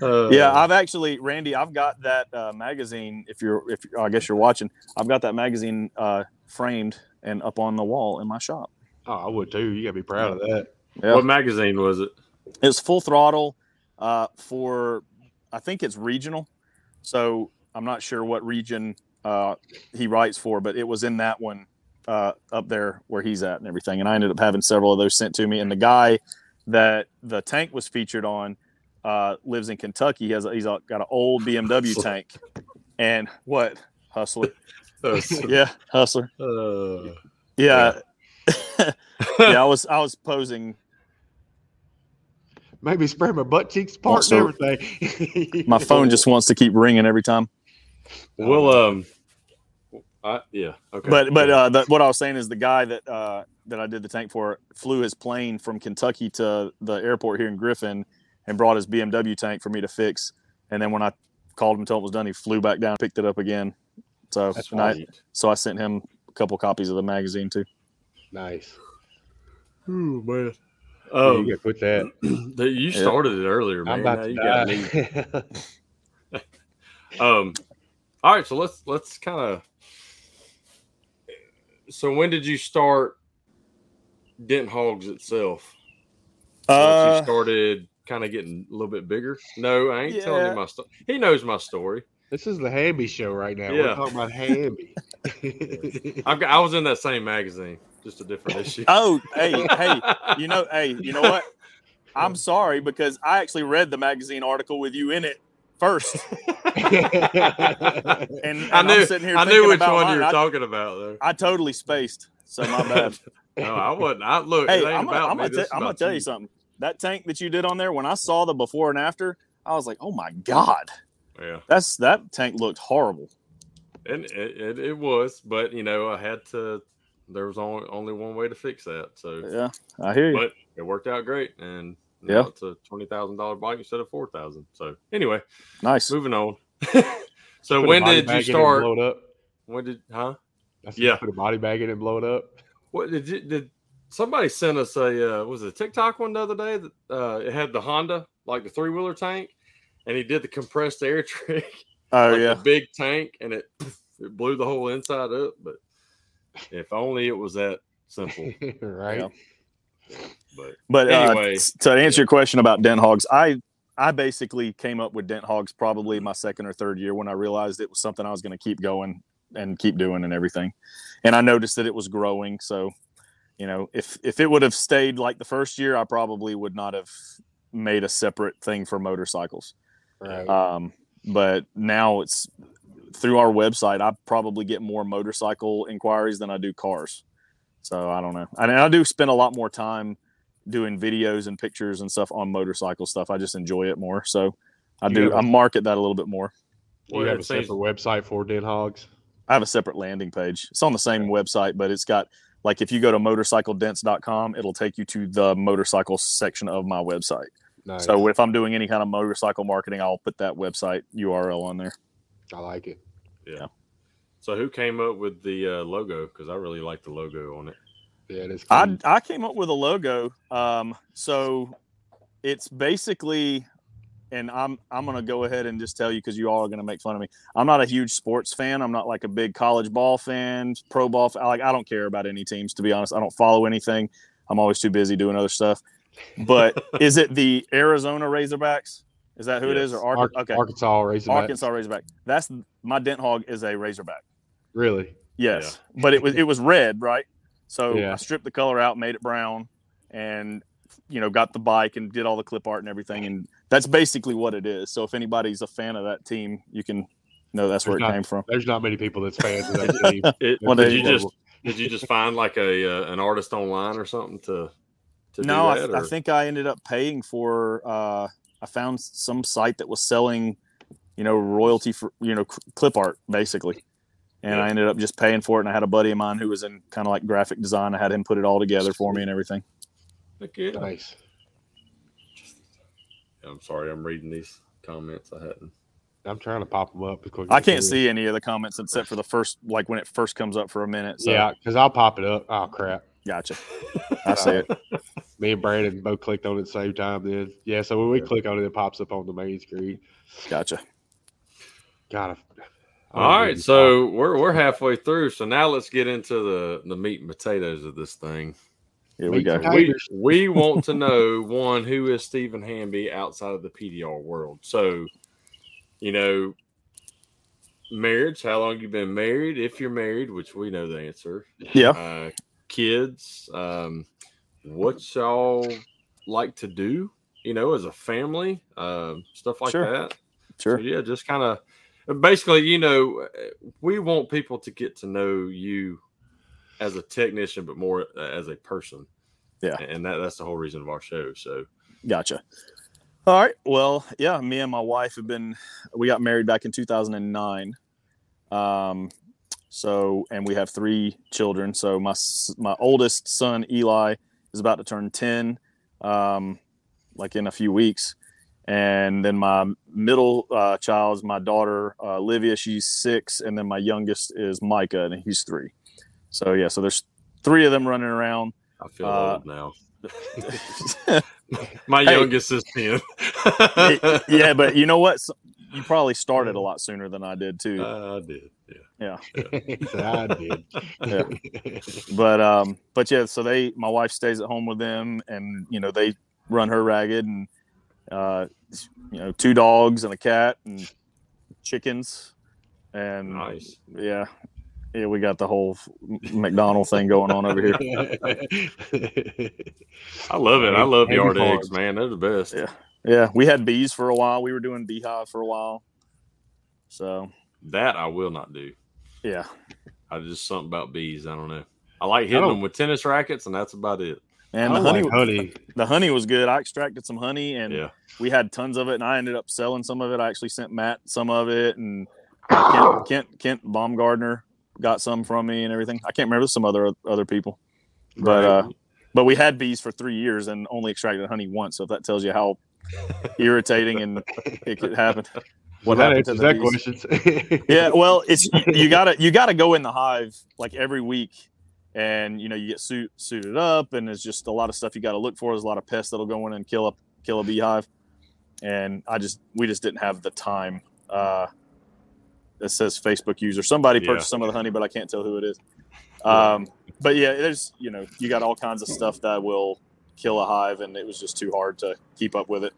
[SPEAKER 1] Uh,
[SPEAKER 3] yeah. I've actually, Randy, I've got that uh, magazine. If you're, if I guess you're watching, I've got that magazine uh, framed and up on the wall in my shop.
[SPEAKER 2] Oh, I would too. You gotta be proud of that.
[SPEAKER 3] Yeah.
[SPEAKER 1] What magazine was it?
[SPEAKER 3] It's full throttle uh, for, I think it's regional. So I'm not sure what region uh, he writes for, but it was in that one uh, up there where he's at and everything. And I ended up having several of those sent to me. And the guy that the tank was featured on uh, lives in Kentucky. He has a, he's a, got an old BMW tank. And what hustler? Yeah, hustler.
[SPEAKER 1] uh,
[SPEAKER 3] Yeah. yeah, I was I was posing
[SPEAKER 2] Maybe spray my butt cheeks apart
[SPEAKER 3] Also,
[SPEAKER 2] and everything.
[SPEAKER 3] my phone just wants to keep ringing every time.
[SPEAKER 1] well, um, I, yeah, okay.
[SPEAKER 3] But but uh, the, what I was saying is the guy that uh, that I did the tank for flew his plane from Kentucky to the airport here in Griffin and brought his BMW tank for me to fix. And then when I called him and told him it was done, he flew back down, picked it up again. So
[SPEAKER 2] That's
[SPEAKER 3] and I, so I sent him a couple copies of the magazine too.
[SPEAKER 2] nice.
[SPEAKER 1] Ooh, man.
[SPEAKER 2] Yeah,
[SPEAKER 1] Um,
[SPEAKER 2] you gotta quit that.
[SPEAKER 1] that you
[SPEAKER 3] Yeah.
[SPEAKER 1] started it earlier, man.
[SPEAKER 2] I'm about to
[SPEAKER 1] you got me. Um, all right, so let's let's kind of. So when did you start Dent Hogs itself? So
[SPEAKER 3] Uh,
[SPEAKER 1] you started kind of getting a little bit bigger. No, I ain't telling you my story. He knows my story.
[SPEAKER 2] this is the Hamby show right now.
[SPEAKER 1] Yeah.
[SPEAKER 2] We're talking about Hamby.
[SPEAKER 1] I've got. I was in that same magazine, just a different issue.
[SPEAKER 3] oh, hey, hey, you know, hey, you know what? I'm sorry because I actually read the magazine article with you in it first. And, and
[SPEAKER 1] I knew.
[SPEAKER 3] am sitting here
[SPEAKER 1] I knew
[SPEAKER 3] thinking
[SPEAKER 1] which
[SPEAKER 3] about
[SPEAKER 1] one
[SPEAKER 3] mine.
[SPEAKER 1] you were
[SPEAKER 3] I,
[SPEAKER 1] talking about, though.
[SPEAKER 3] I totally spaced. So my bad.
[SPEAKER 1] No, I wasn't. I look.
[SPEAKER 3] hey, I'm gonna,
[SPEAKER 1] about
[SPEAKER 3] I'm gonna,
[SPEAKER 1] is
[SPEAKER 3] I'm gonna tell you something. That tank that you did on there, when I saw the before and after, I was like, oh my god,
[SPEAKER 1] Yeah,
[SPEAKER 3] that's that tank looked horrible.
[SPEAKER 1] and it, it, it was, but you know, I had to. There was only only one way to fix that, so
[SPEAKER 3] Yeah, I hear you.
[SPEAKER 1] but it worked out great, and now
[SPEAKER 3] Yeah.
[SPEAKER 1] it's a twenty thousand dollar bike instead of four thousand. So anyway,
[SPEAKER 3] nice.
[SPEAKER 1] moving on. so
[SPEAKER 2] Put
[SPEAKER 1] when did you
[SPEAKER 2] bag in it and
[SPEAKER 1] start?
[SPEAKER 2] Blow it up.
[SPEAKER 1] When did huh?
[SPEAKER 2] I
[SPEAKER 1] Yeah.
[SPEAKER 2] Put a body bag in it and blow it up.
[SPEAKER 1] What did you did? Somebody sent us a uh, was it a TikTok one the other day that uh, it had the Honda like the three wheeler tank, and he did the compressed air trick,
[SPEAKER 3] Oh
[SPEAKER 1] like
[SPEAKER 3] yeah,
[SPEAKER 1] the big tank, and it it blew the whole inside up. But if only it was that simple.
[SPEAKER 2] right.
[SPEAKER 3] Yeah.
[SPEAKER 1] But
[SPEAKER 3] but
[SPEAKER 1] Anyway.
[SPEAKER 3] uh, to answer your question about dent hogs, I I basically came up with Dent Hogs probably my second or third year when I realized it was something I was going to keep going and keep doing and everything. And I noticed that it was growing. So, you know, if if it would have stayed like the first year, I probably would not have made a separate thing for motorcycles.
[SPEAKER 2] Right.
[SPEAKER 3] Um, but now it's through our website. I probably get more motorcycle inquiries than I do cars. So I don't know. I And I do spend a lot more time doing videos and pictures and stuff on motorcycle stuff. I just enjoy it more. So I
[SPEAKER 2] You
[SPEAKER 3] do.
[SPEAKER 2] have a-
[SPEAKER 3] I market that a little bit more.
[SPEAKER 2] Do you have a separate website for Dent Hogs?
[SPEAKER 3] I have a separate landing page. It's on the same website, but it's got like if you go to motorcycledents.com, it'll take you to the motorcycle section of my website.
[SPEAKER 2] Nice.
[SPEAKER 3] So if I'm doing any kind of motorcycle marketing, I'll put that website URL on there.
[SPEAKER 2] I like it.
[SPEAKER 1] Yeah. So who came up with the uh, logo? Because I really like the logo on it.
[SPEAKER 2] Yeah, it is.
[SPEAKER 3] I
[SPEAKER 2] cool.
[SPEAKER 3] I came up with a logo. Um, so it's basically, and I'm I'm gonna go ahead and just tell you because you all are gonna make fun of me. I'm not a huge sports fan. I'm not like a big college ball fan, pro ball. Fan. Like I don't care about any teams to be honest. I don't follow anything. I'm always too busy doing other stuff. But is it the Arizona Razorbacks? Is that who it is? Or Ar-
[SPEAKER 2] Ar-
[SPEAKER 3] okay,
[SPEAKER 2] Arkansas Razorback.
[SPEAKER 3] Arkansas Razorback. That's my dent hog is a Razorback.
[SPEAKER 2] Really?
[SPEAKER 3] Yes, but it was it was red, right? So
[SPEAKER 2] Yeah.
[SPEAKER 3] I stripped the color out, made it brown, and you know got the bike and did all the clip art and everything, and that's basically what it is. So if anybody's a fan of that team, you can know that's where it
[SPEAKER 2] not-
[SPEAKER 3] came from.
[SPEAKER 2] There's not many people that's fans of that team.
[SPEAKER 1] It,
[SPEAKER 3] Well,
[SPEAKER 1] did you
[SPEAKER 3] you
[SPEAKER 1] just did you just find like a uh, an artist online or something to to
[SPEAKER 3] No,
[SPEAKER 1] do
[SPEAKER 3] I,
[SPEAKER 1] that?
[SPEAKER 3] I
[SPEAKER 1] or-
[SPEAKER 3] think I ended up paying for. Uh, I found some site that was selling, you know, royalty for you know cl- clip art basically, and I ended up just paying for it. And I had a buddy of mine who was in kind of like graphic design. I had him put it all together for me and everything.
[SPEAKER 1] Heck yeah.
[SPEAKER 2] nice.
[SPEAKER 1] I'm sorry, I'm reading these comments. I hadn't.
[SPEAKER 2] I'm trying to pop them up as quick. as
[SPEAKER 3] I
[SPEAKER 2] can.
[SPEAKER 3] can't see any of the comments except for the first, like when it first comes up for a minute. So,
[SPEAKER 2] Yeah, because I'll pop it up. Oh crap!
[SPEAKER 3] gotcha. I see it.
[SPEAKER 2] Me and Brandon both clicked on it at the same time. Then yeah, so when we
[SPEAKER 1] Yeah.
[SPEAKER 2] click on it, it pops up on the main screen.
[SPEAKER 3] Gotcha.
[SPEAKER 2] God. I- I
[SPEAKER 1] All
[SPEAKER 2] don't
[SPEAKER 1] right,
[SPEAKER 2] really
[SPEAKER 1] so we're we're halfway through. So now let's get into the the meat and potatoes of this thing.
[SPEAKER 3] Here we
[SPEAKER 2] Meat
[SPEAKER 3] go.
[SPEAKER 1] We we want to know one who is Stephen Hamby outside of the PDR world. So, you know, marriage. How long you been married? If you're married, which we know the answer.
[SPEAKER 3] Yeah.
[SPEAKER 1] Uh, kids. Um, what y'all like to do? You know, as a family, um, stuff like
[SPEAKER 3] Sure.
[SPEAKER 1] that.
[SPEAKER 3] Sure.
[SPEAKER 1] So, yeah, just kind of basically, you know, we want people to get to know you as a technician, but more uh, as a person.
[SPEAKER 3] Yeah.
[SPEAKER 1] and that that's the whole reason of our show. So,
[SPEAKER 3] Gotcha. All right. Well, yeah, me and my wife have been, we got married back in 2009. Um, so, and we have three children. So my, my oldest son, Eli, is about to turn 10, um, like in a few weeks. And then my middle uh, child is my daughter, uh, Olivia. She's six. And then my youngest is Micah, and he's three. So, yeah, so there's three of them running around.
[SPEAKER 1] I feel
[SPEAKER 3] Uh,
[SPEAKER 1] old now. My
[SPEAKER 3] Hey.
[SPEAKER 1] youngest is ten.
[SPEAKER 3] yeah, but you know what? You probably started a lot sooner than I did too.
[SPEAKER 1] I did. Yeah.
[SPEAKER 2] he said I did.
[SPEAKER 3] Yeah. But um, but yeah, so they, my wife stays at home with them, and you know they run her ragged, and uh, you know two dogs and a cat and chickens, and
[SPEAKER 1] Nice.
[SPEAKER 3] yeah, yeah, we got the whole McDonald thing going on over here.
[SPEAKER 1] I love it. I love
[SPEAKER 2] Happy
[SPEAKER 1] yard
[SPEAKER 2] farms.
[SPEAKER 1] eggs, man. They're the best.
[SPEAKER 3] Yeah. Yeah, we had bees for a while. We were doing beehive for a while. So
[SPEAKER 1] That I will not do.
[SPEAKER 3] yeah,
[SPEAKER 1] I just something about bees. I don't know. I like hitting
[SPEAKER 2] don't-
[SPEAKER 1] them with tennis rackets, and that's about it.
[SPEAKER 3] And the honey,
[SPEAKER 2] like honey.
[SPEAKER 3] the honey was good. I extracted some honey, and
[SPEAKER 1] Yeah.
[SPEAKER 3] we had tons of it, and I ended up selling some of it. I actually sent Matt some of it, and Kent Kent, Kent Baumgardner got some from me and everything. I can't remember some other other people, but uh, but we had bees for three years and only extracted honey once. So if that tells you how irritating and it could happen. What
[SPEAKER 2] that
[SPEAKER 3] happened
[SPEAKER 2] answers that question.
[SPEAKER 3] yeah well it's you gotta you gotta go in the hive like every week and you know you get suit, suited up and there's just a lot of stuff you got to look for there's a lot of pests that'll go in and kill a kill a beehive and i just we just didn't have the time uh it says facebook user somebody
[SPEAKER 1] Yeah.
[SPEAKER 3] purchased some of the honey but i can't tell who it is um but yeah there's you know you got all kinds of stuff that will kill a hive and it was just too hard to keep up with it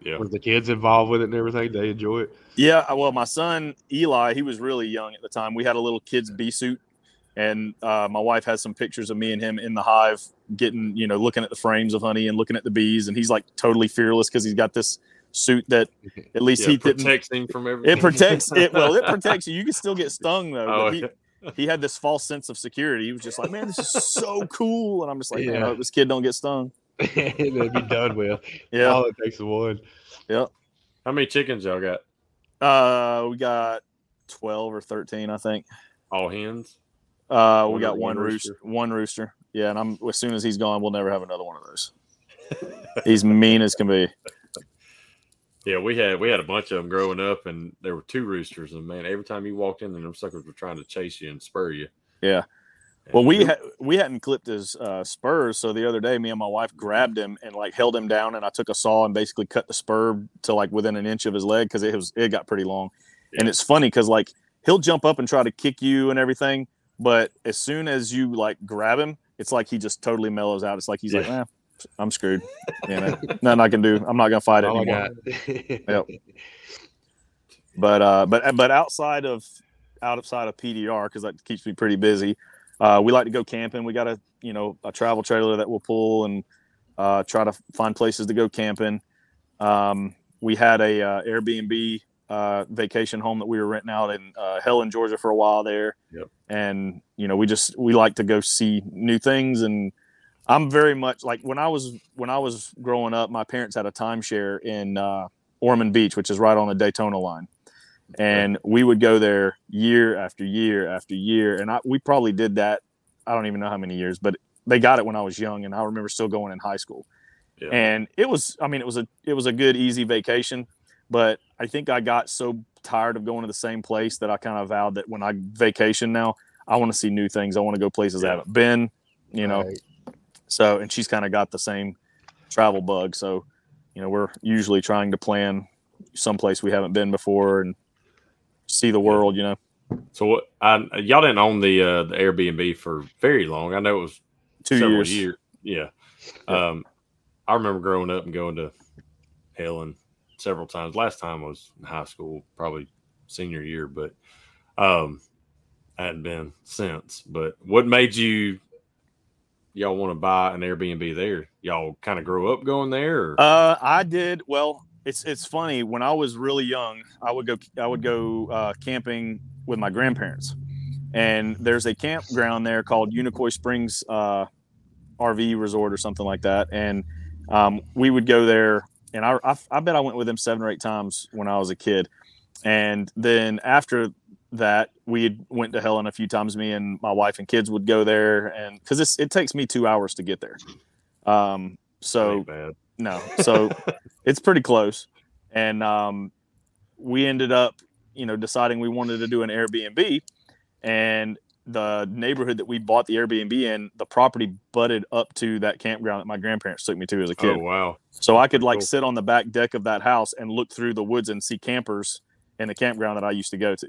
[SPEAKER 1] Yeah.
[SPEAKER 2] Was the kids involved with it and everything? They enjoy it.
[SPEAKER 3] Yeah, uh, well, my son Eli, he was really young at the time. We had a little kid's bee suit, and uh, my wife has some pictures of me and him in the hive, getting you know, looking at the frames of honey and looking at the bees, and he's like totally fearless because he's got this suit that at least
[SPEAKER 1] Yeah,
[SPEAKER 3] he didn't.
[SPEAKER 1] protects him from everything.
[SPEAKER 3] It protects it. Well, it protects you. You can still get stung though.
[SPEAKER 1] Oh,
[SPEAKER 3] but he, he had this false sense of security. He was just like, "Man, this is so cool," and I'm just like,
[SPEAKER 2] Yeah.
[SPEAKER 3] hope this kid don't get stung."
[SPEAKER 2] and they'd be done with.
[SPEAKER 3] Yeah.
[SPEAKER 2] All it takes is one.
[SPEAKER 1] How many chickens y'all got?
[SPEAKER 3] Uh, we got twelve or thirteen, I think.
[SPEAKER 1] All hens.
[SPEAKER 3] Uh, we got
[SPEAKER 1] one
[SPEAKER 3] rooster.
[SPEAKER 1] rooster.
[SPEAKER 3] One rooster. Yeah, and I'm as soon as he's gone, we'll never have another one of those. He's mean as can be.
[SPEAKER 1] Yeah, we had we had a bunch of them growing up, and there were two roosters, and man, every time you walked in, there, them suckers were trying to chase you and spur you.
[SPEAKER 3] Yeah.
[SPEAKER 1] And
[SPEAKER 3] Well, we ha- we hadn't clipped his uh, spurs, so the other day, me and my wife grabbed him and like held him down, and I took a saw and basically cut the spur to like within an inch of his leg because it was it got pretty long. And it's funny because like he'll jump up and try to kick you and everything, but as soon as you like grab him, it's like he just totally mellows out. It's like he's like, eh, I'm screwed. You know, nothing I can do. I'm not gonna fight it
[SPEAKER 2] I
[SPEAKER 3] anymore. Yep. but uh but but outside of outside of PDR because that keeps me pretty busy. Uh, we like to go camping. We got a you know a travel trailer that we'll pull and uh, try to find places to go camping. Um, we had a uh, Airbnb uh, vacation home that we were renting out in uh, Helen, Georgia, for a while there.
[SPEAKER 1] Yep.
[SPEAKER 3] And you know we just we like to go see new things and. I'm very much like when I was when I was growing up, my parents had a timeshare in uh, Ormond Beach, which is right on the Daytona line. And we would go there year after year after year. And I, we probably did that. I don't even know how many years, but they got it when I was young. And I remember still going in high school.
[SPEAKER 1] Yeah.
[SPEAKER 3] And it was, I mean, it was a, it was a good, easy vacation. But I think I got so tired of going to the same place that I kind of vowed that when I vacation now, I want to see new things. I want to go places I haven't been, you know.
[SPEAKER 2] Right.
[SPEAKER 3] So, and she's kind of got the same travel bug. So, you know, we're usually trying to plan someplace we haven't been before and see the world, you know.
[SPEAKER 1] So what? I, y'all didn't own the uh, the Airbnb for very long. I know it was
[SPEAKER 3] Two
[SPEAKER 1] several
[SPEAKER 3] years.
[SPEAKER 1] years. Yeah. Um, I remember growing up and going to Helen several times. Last time was in high school, probably senior year, but um, I hadn't been since. But what made you y'all want to buy an Airbnb there? Y'all kind of grow up going there, or
[SPEAKER 3] Uh, I did. Well, it's it's funny. When I was really young, I would go I would go uh, camping with my grandparents, and there's a campground there called Unicoi Springs uh, RV Resort or something like that, and um, we would go there. And I, I I bet I went with them seven or eight times when I was a kid, and then after that we went to Helen a few times. Me and my wife and kids would go there, and because it takes me two hours to get there. Um, so no. So it's pretty close. And um, we ended up, you know, deciding we wanted to do an Airbnb. And the neighborhood that we bought the Airbnb in, the property butted up to that campground that my grandparents took me to as a kid.
[SPEAKER 1] Oh wow!
[SPEAKER 3] So I could like
[SPEAKER 1] Cool.
[SPEAKER 3] sit on the back deck of that house and look through the woods and see campers in the campground that I used to go to,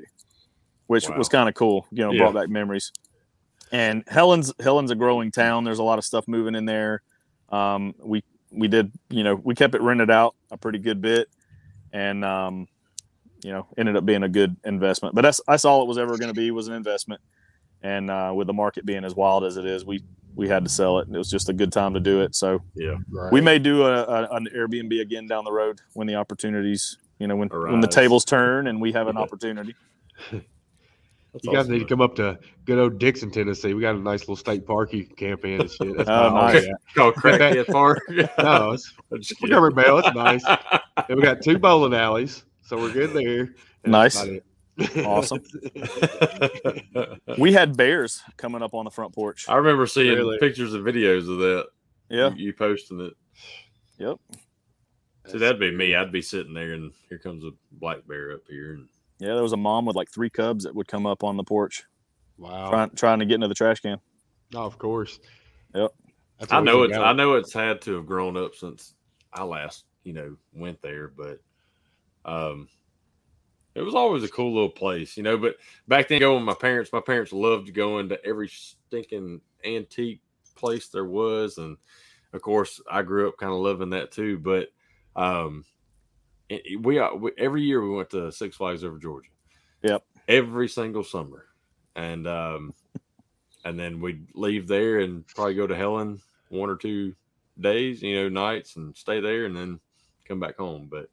[SPEAKER 3] which
[SPEAKER 1] Wow.
[SPEAKER 3] was kind of cool. You know,
[SPEAKER 1] Yeah.
[SPEAKER 3] brought back memories. And Helen's Helen's a growing town. There's a lot of stuff moving in there. Um, we we did you know we kept it rented out a pretty good bit, and um, you know ended up being a good investment. But that's that's all it was ever going to be was an investment. And uh, with the market being as wild as it is, we we had to sell it. and It was just a good time to do it. So
[SPEAKER 1] Yeah,
[SPEAKER 2] Right.
[SPEAKER 3] we may do a, a, an Airbnb again down the road when the opportunities, you know, when when the tables turn and we have an opportunity.
[SPEAKER 1] That's
[SPEAKER 2] You guys
[SPEAKER 1] awesome.
[SPEAKER 2] need to come up to good old Dickson, Tennessee. We got a nice little state park you can camp in and shit. That's
[SPEAKER 3] Oh,
[SPEAKER 2] about all we
[SPEAKER 3] nice.
[SPEAKER 2] got.
[SPEAKER 1] Called Crackhead Park.
[SPEAKER 2] No, it's
[SPEAKER 1] I'm just
[SPEAKER 2] we
[SPEAKER 1] kidding.
[SPEAKER 2] Bell. It's nice. And we got two bowling alleys, so we're good there. And
[SPEAKER 3] Nice.
[SPEAKER 2] That's about it.
[SPEAKER 3] Awesome. We had bears coming up on the front porch.
[SPEAKER 1] I remember seeing
[SPEAKER 2] Really?
[SPEAKER 1] pictures and videos of that.
[SPEAKER 3] Yeah.
[SPEAKER 1] you, you posting it.
[SPEAKER 3] Yep.
[SPEAKER 1] See, that'd be me. I'd be sitting there, and here comes a black bear up here. And
[SPEAKER 3] Yeah, there was a mom with like three cubs that would come up on the porch
[SPEAKER 2] wow.
[SPEAKER 3] trying trying to get into the trash can.
[SPEAKER 2] No, of course.
[SPEAKER 3] Yep.
[SPEAKER 1] I know it's. I know it's had to have grown up since I last you know went there, but um, it was always a cool little place, you know. But back then, going with my parents, my parents loved going to every stinking antique place there was, and of course, I grew up kind of loving that too. But um, it- we, uh, we every year we went to Six Flags over Georgia.
[SPEAKER 3] Yep.
[SPEAKER 1] Every single summer, and um, and then we'd leave there and probably go to Helen one or two days, you know, nights, and stay there, and then come back home. But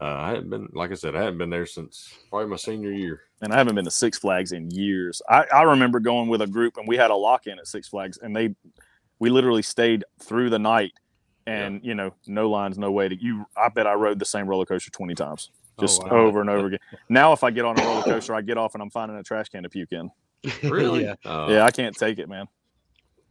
[SPEAKER 1] uh, I haven't been, like I said, I haven't been there since probably my senior year.
[SPEAKER 3] and I haven't been to Six Flags in years. I, I remember going with a group and we had a lock in at Six Flags and they we literally stayed through the night and you know, no lines, no way to you I bet I rode the same roller coaster twenty times.
[SPEAKER 2] Oh,
[SPEAKER 3] Just
[SPEAKER 2] wow.
[SPEAKER 3] over and over again. Now if I get on a roller coaster, I get off and I'm finding a trash can to puke in.
[SPEAKER 1] Really?
[SPEAKER 2] yeah.
[SPEAKER 1] Uh,
[SPEAKER 3] yeah, I can't take it, man.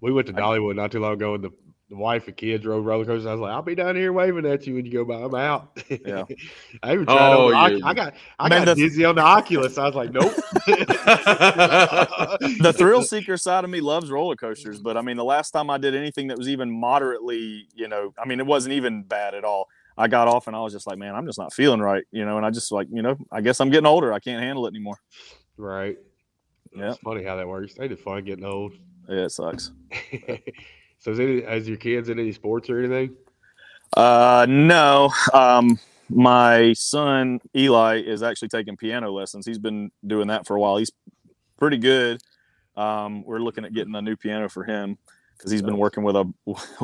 [SPEAKER 2] We went to Dollywood not too long ago, and the, the wife and kids rode roller coasters. I was like, "I'll be down here waving at you when you go by. I'm out."
[SPEAKER 3] Yeah.
[SPEAKER 2] I even tried.
[SPEAKER 1] Oh,
[SPEAKER 2] on the Oc-
[SPEAKER 1] yeah.
[SPEAKER 2] I got I
[SPEAKER 3] Man,
[SPEAKER 2] got
[SPEAKER 3] that's-
[SPEAKER 2] dizzy on the Oculus. I was like, "Nope."
[SPEAKER 3] The thrill seeker side of me loves roller coasters, but I mean the last time I did anything that was even moderately, you know, I mean it wasn't even bad at all. I got off and I was just like, man, I'm just not feeling right, you know, and I just like, you know, I guess I'm getting older. I can't handle it anymore.
[SPEAKER 2] right.
[SPEAKER 3] Yeah.
[SPEAKER 2] It's funny how that works. They just fun getting old.
[SPEAKER 3] Yeah, it sucks.
[SPEAKER 2] So, is any, has your kids in any sports or anything?
[SPEAKER 3] Uh, no. Um, my son Eli is actually taking piano lessons. He's been doing that for a while. He's pretty good. Um, we're looking at getting a new piano for him because he's been working with a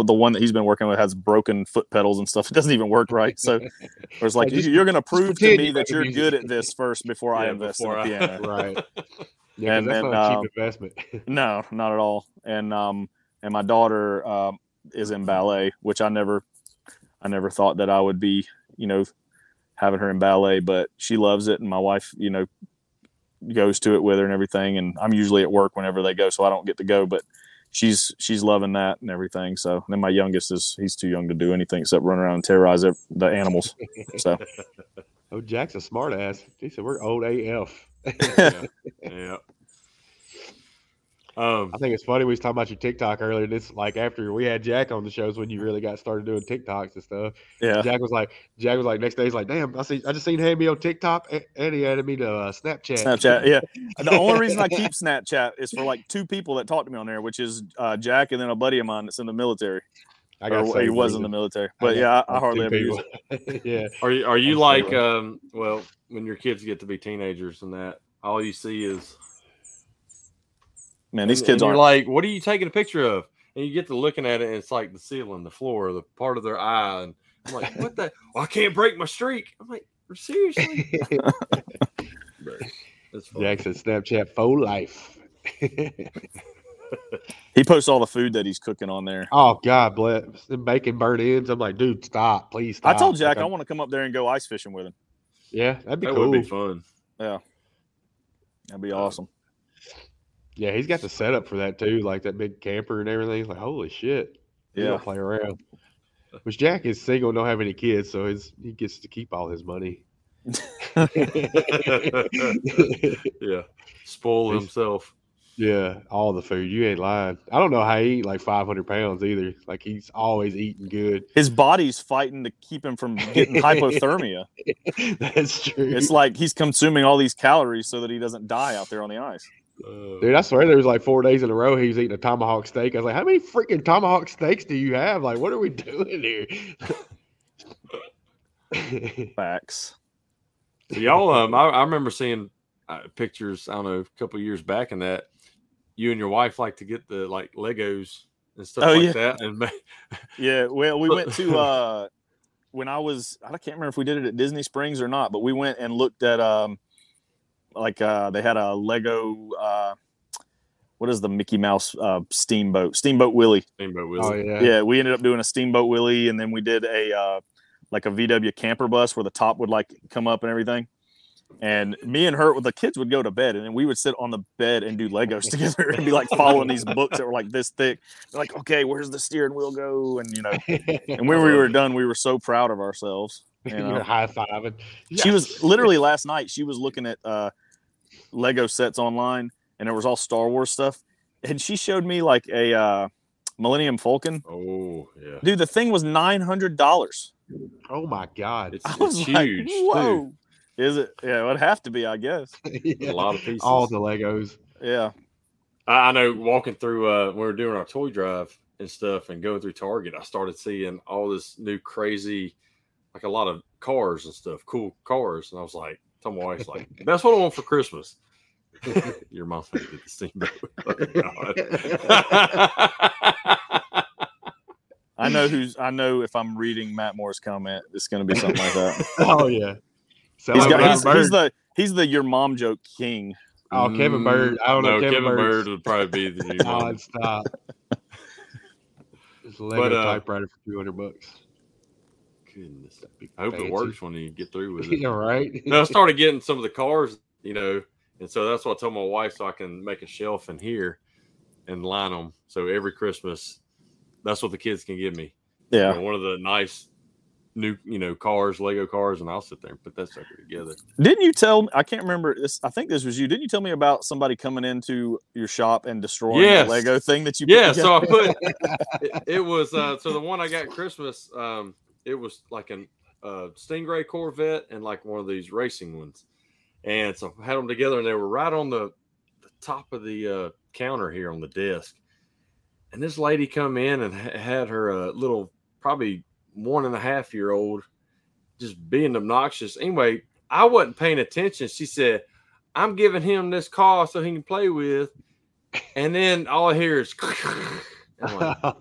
[SPEAKER 3] the one that he's been working with has broken foot pedals and stuff. It doesn't even work right. So it's like
[SPEAKER 2] Like, just-
[SPEAKER 3] you're going to prove to me that you're good at this first before I invest
[SPEAKER 1] before
[SPEAKER 3] in a
[SPEAKER 1] I-
[SPEAKER 3] piano.
[SPEAKER 2] Right. Yeah,
[SPEAKER 3] And
[SPEAKER 2] that's
[SPEAKER 3] then,
[SPEAKER 2] not a
[SPEAKER 3] um,
[SPEAKER 2] cheap investment.
[SPEAKER 3] No, not at all. And um and my daughter um is in ballet, which I never I never thought that I would be, you know, having her in ballet, but she loves it and my wife, you know, goes to it with her and everything and I'm usually at work whenever they go so I don't get to go, but she's she's loving that and everything. So then my youngest is he's too young to do anything except run around and terrorize the animals. So
[SPEAKER 2] oh, Jack's a smart ass. He said we're old AF.
[SPEAKER 1] yeah. yeah. Um,
[SPEAKER 2] I think it's funny we was talking about your TikTok earlier. And it's like after we had Jack on the shows when you really got started doing TikToks and stuff.
[SPEAKER 3] yeah.
[SPEAKER 2] Jack was like, Jack was like, next day he's like, damn, I see, I just seen Hammy on TikTok, and he added me to uh, Snapchat.
[SPEAKER 3] Snapchat, yeah. The only reason I keep Snapchat is for like two people that talk to me on there, which is uh, Jack and then a buddy of mine that's in the military.
[SPEAKER 2] I
[SPEAKER 3] Or
[SPEAKER 2] got
[SPEAKER 3] he was in the military, but
[SPEAKER 2] got
[SPEAKER 3] yeah, I, I hardly ever use it.
[SPEAKER 2] yeah,
[SPEAKER 1] are you are you
[SPEAKER 2] That's
[SPEAKER 1] like
[SPEAKER 2] fair.
[SPEAKER 1] um well when your kids get to be teenagers and that all you see is
[SPEAKER 3] Man, these
[SPEAKER 1] and-
[SPEAKER 3] kids aren't.
[SPEAKER 1] like what are you taking a picture of and you get to looking at it and it's like the ceiling the floor the part of their eye and I'm like what the well, I can't break my streak I'm like seriously But it's.
[SPEAKER 2] Jack said Snapchat for life.
[SPEAKER 3] he posts all the food that he's cooking on there.
[SPEAKER 2] oh God bless them bacon burnt ends. I'm like, dude, stop, please
[SPEAKER 3] I told Jack
[SPEAKER 2] Like,
[SPEAKER 3] I want to come up there and go ice fishing with him.
[SPEAKER 2] Yeah, that'd be cool.
[SPEAKER 1] that
[SPEAKER 2] cool.
[SPEAKER 1] would be fun Yeah,
[SPEAKER 3] That'd be uh, awesome.
[SPEAKER 2] Yeah, he's got the setup for that too, like that big camper and everything. Like, holy shit. He
[SPEAKER 3] Yeah.
[SPEAKER 2] don't play around. Which Jack is single, don't have any kids, so his he gets to keep all his money.
[SPEAKER 1] yeah spoil
[SPEAKER 2] He's-
[SPEAKER 1] himself
[SPEAKER 2] yeah, all the food. You ain't lying. I don't know how he eat like 500 pounds either. Like he's always eating good.
[SPEAKER 3] His body's fighting to keep him from getting hypothermia.
[SPEAKER 2] That's true.
[SPEAKER 3] It's like he's consuming all these calories so that he doesn't die out there on the ice.
[SPEAKER 1] Uh,
[SPEAKER 2] Dude, I swear there was like four days in a row he was eating a tomahawk steak. I was like, how many freaking tomahawk steaks do you have? Like, what are we doing here?
[SPEAKER 3] Facts.
[SPEAKER 1] So y'all, um, I, I remember seeing uh, pictures. I don't know, a couple years back, in that you and your wife like to get the like Legos and stuff
[SPEAKER 3] Oh,
[SPEAKER 1] like
[SPEAKER 3] yeah.
[SPEAKER 1] that. And
[SPEAKER 3] Yeah, well, we went to uh when I was I can't remember if we did it at Disney Springs or not, but we went and looked at um like uh they had a Lego uh what is the Mickey Mouse uh steamboat Steamboat Willie.
[SPEAKER 1] Steamboat
[SPEAKER 2] oh
[SPEAKER 1] Willie.
[SPEAKER 2] yeah.
[SPEAKER 3] Yeah. we ended up doing a Steamboat Willie and then we did a uh like a VW camper bus where the top would like come up and everything. And me and her, the kids would go to bed, and then we would sit on the bed and do Legos together, and be like following these books that were like this thick. They're like, okay, where's the steering wheel go? And you know, and when we were done, we were so proud of ourselves. You know?
[SPEAKER 2] You're high fiving.
[SPEAKER 3] She was literally last night. She was looking at uh, Lego sets online, and it was all Star Wars stuff. And she showed me like a uh, Millennium Falcon.
[SPEAKER 1] Oh yeah,
[SPEAKER 3] Dude, the thing was nine hundred dollars.
[SPEAKER 2] Oh my god.
[SPEAKER 1] it's,
[SPEAKER 3] I
[SPEAKER 1] it's
[SPEAKER 3] was like,
[SPEAKER 1] huge.
[SPEAKER 3] whoa. Is it? Yeah, it would have to be, I guess.
[SPEAKER 1] too. A lot of pieces.
[SPEAKER 2] All the Legos.
[SPEAKER 3] Yeah.
[SPEAKER 1] I, I know. Walking through, uh, when we were doing our toy drive and stuff, and going through Target, I started seeing all this new crazy like a lot of cars and stuff, cool cars. And I was like, told my wife, like, that's what I want for Christmas. Your mom did the steamboat. Oh,
[SPEAKER 3] I know who's. I know if I'm reading Matt Moore's comment, it's going to be something like that.
[SPEAKER 2] oh yeah. So
[SPEAKER 3] He's, got, he's, he's the he's the your mom joke king.
[SPEAKER 2] oh Kevin Bird. I don't know.
[SPEAKER 1] Mm, no,
[SPEAKER 2] Kevin,
[SPEAKER 1] Kevin Bird would probably be the new one.
[SPEAKER 2] stop. It's a Lego
[SPEAKER 1] But, uh,
[SPEAKER 2] typewriter for two hundred bucks.
[SPEAKER 1] Goodness. I hope
[SPEAKER 2] Fancy.
[SPEAKER 1] it works when you get through with it.
[SPEAKER 2] Yeah, right.
[SPEAKER 1] no, I started getting some of the cars, you know, and so that's what I told my wife so I can make a shelf in here and line them. So every Christmas, that's what the kids can give me. You
[SPEAKER 3] Yeah.
[SPEAKER 1] know, one of the nice new, you know, cars, Lego cars, and I'll sit there and put that sucker together.
[SPEAKER 3] Didn't you tell? I can't remember. This. I think this was you. Didn't you tell me about somebody coming into your shop and destroying
[SPEAKER 1] Yes.
[SPEAKER 3] the Lego thing that you? put
[SPEAKER 1] Yeah, so I put it, it was uh so the one I got Christmas, um, it was like an uh Stingray Corvette and like one of these racing ones. And so I had them together and they were right on the, the top of the uh counter here on the desk. And this lady come in and ha- had her uh, little probably one and a half year old just being obnoxious. Anyway, I wasn't paying attention. She said, I'm giving him this car so he can play with. And then all I hear is, like, and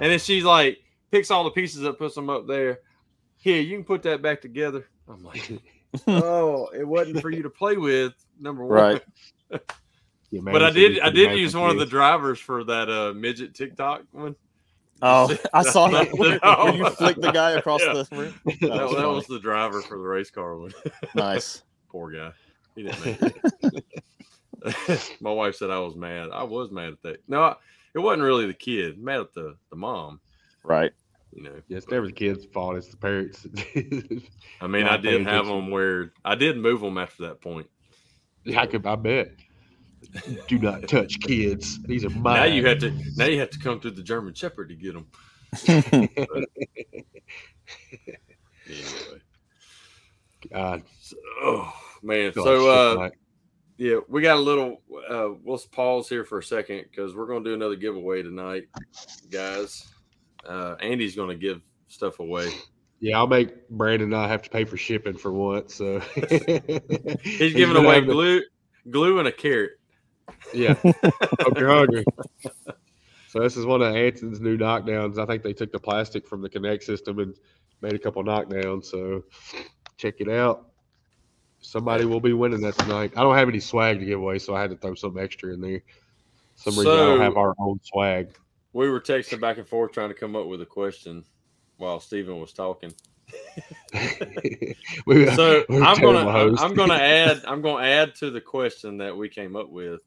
[SPEAKER 1] then she's like, picks all the pieces up, puts them up there. Here, you can put that back together. I'm like, oh, it wasn't for you to play with. Number one,
[SPEAKER 3] Right.
[SPEAKER 1] But I did, I did use one of the drivers for that uh midget TikTok one.
[SPEAKER 3] Oh, I saw that.
[SPEAKER 1] That-
[SPEAKER 3] Where, where you flick the guy across
[SPEAKER 1] Yeah.
[SPEAKER 3] the room.
[SPEAKER 1] That,
[SPEAKER 3] That
[SPEAKER 1] that
[SPEAKER 3] was funny.
[SPEAKER 1] was the driver for the race car one.
[SPEAKER 3] Nice.
[SPEAKER 1] Poor guy. He didn't make it. My wife said I was mad. I was mad at that. No, I- it wasn't really the kid. Mad at the the mom.
[SPEAKER 3] Right.
[SPEAKER 1] You know.
[SPEAKER 2] It's never the kids' fault. It's the parents.
[SPEAKER 1] I mean, I did have them where I did move them after that point.
[SPEAKER 2] Yeah, I could. I bet. Do not touch kids. These are mine.
[SPEAKER 1] Now you have to. Now you have to come through the German Shepherd to get them. Anyway.
[SPEAKER 2] God,
[SPEAKER 1] So, oh man.
[SPEAKER 2] God,
[SPEAKER 1] So uh,
[SPEAKER 2] like-
[SPEAKER 1] yeah, we got a little. Uh, we'll pause here for a second because we're going to do another giveaway tonight, guys. Uh, Andy's going to give stuff away.
[SPEAKER 2] yeah, I'll make Brandon not have to pay for shipping for once. So
[SPEAKER 1] He's giving
[SPEAKER 2] been
[SPEAKER 1] away
[SPEAKER 2] having to-
[SPEAKER 1] glue, glue, and a carrot.
[SPEAKER 2] Yeah, hope you're hungry. So this is one of Anson's new knockdowns. I think they took the plastic from the Connect system and made a couple knockdowns. So check it out. Somebody will be winning that tonight. I don't have any swag to give away, so I had to throw some extra in there. Some reason I don't have our own swag.
[SPEAKER 1] We were texting back and forth trying to come up with a question while Steven was talking.
[SPEAKER 2] We-
[SPEAKER 1] So I'm gonna
[SPEAKER 2] hosts.
[SPEAKER 1] I'm gonna add I'm gonna add to the question that we came up with,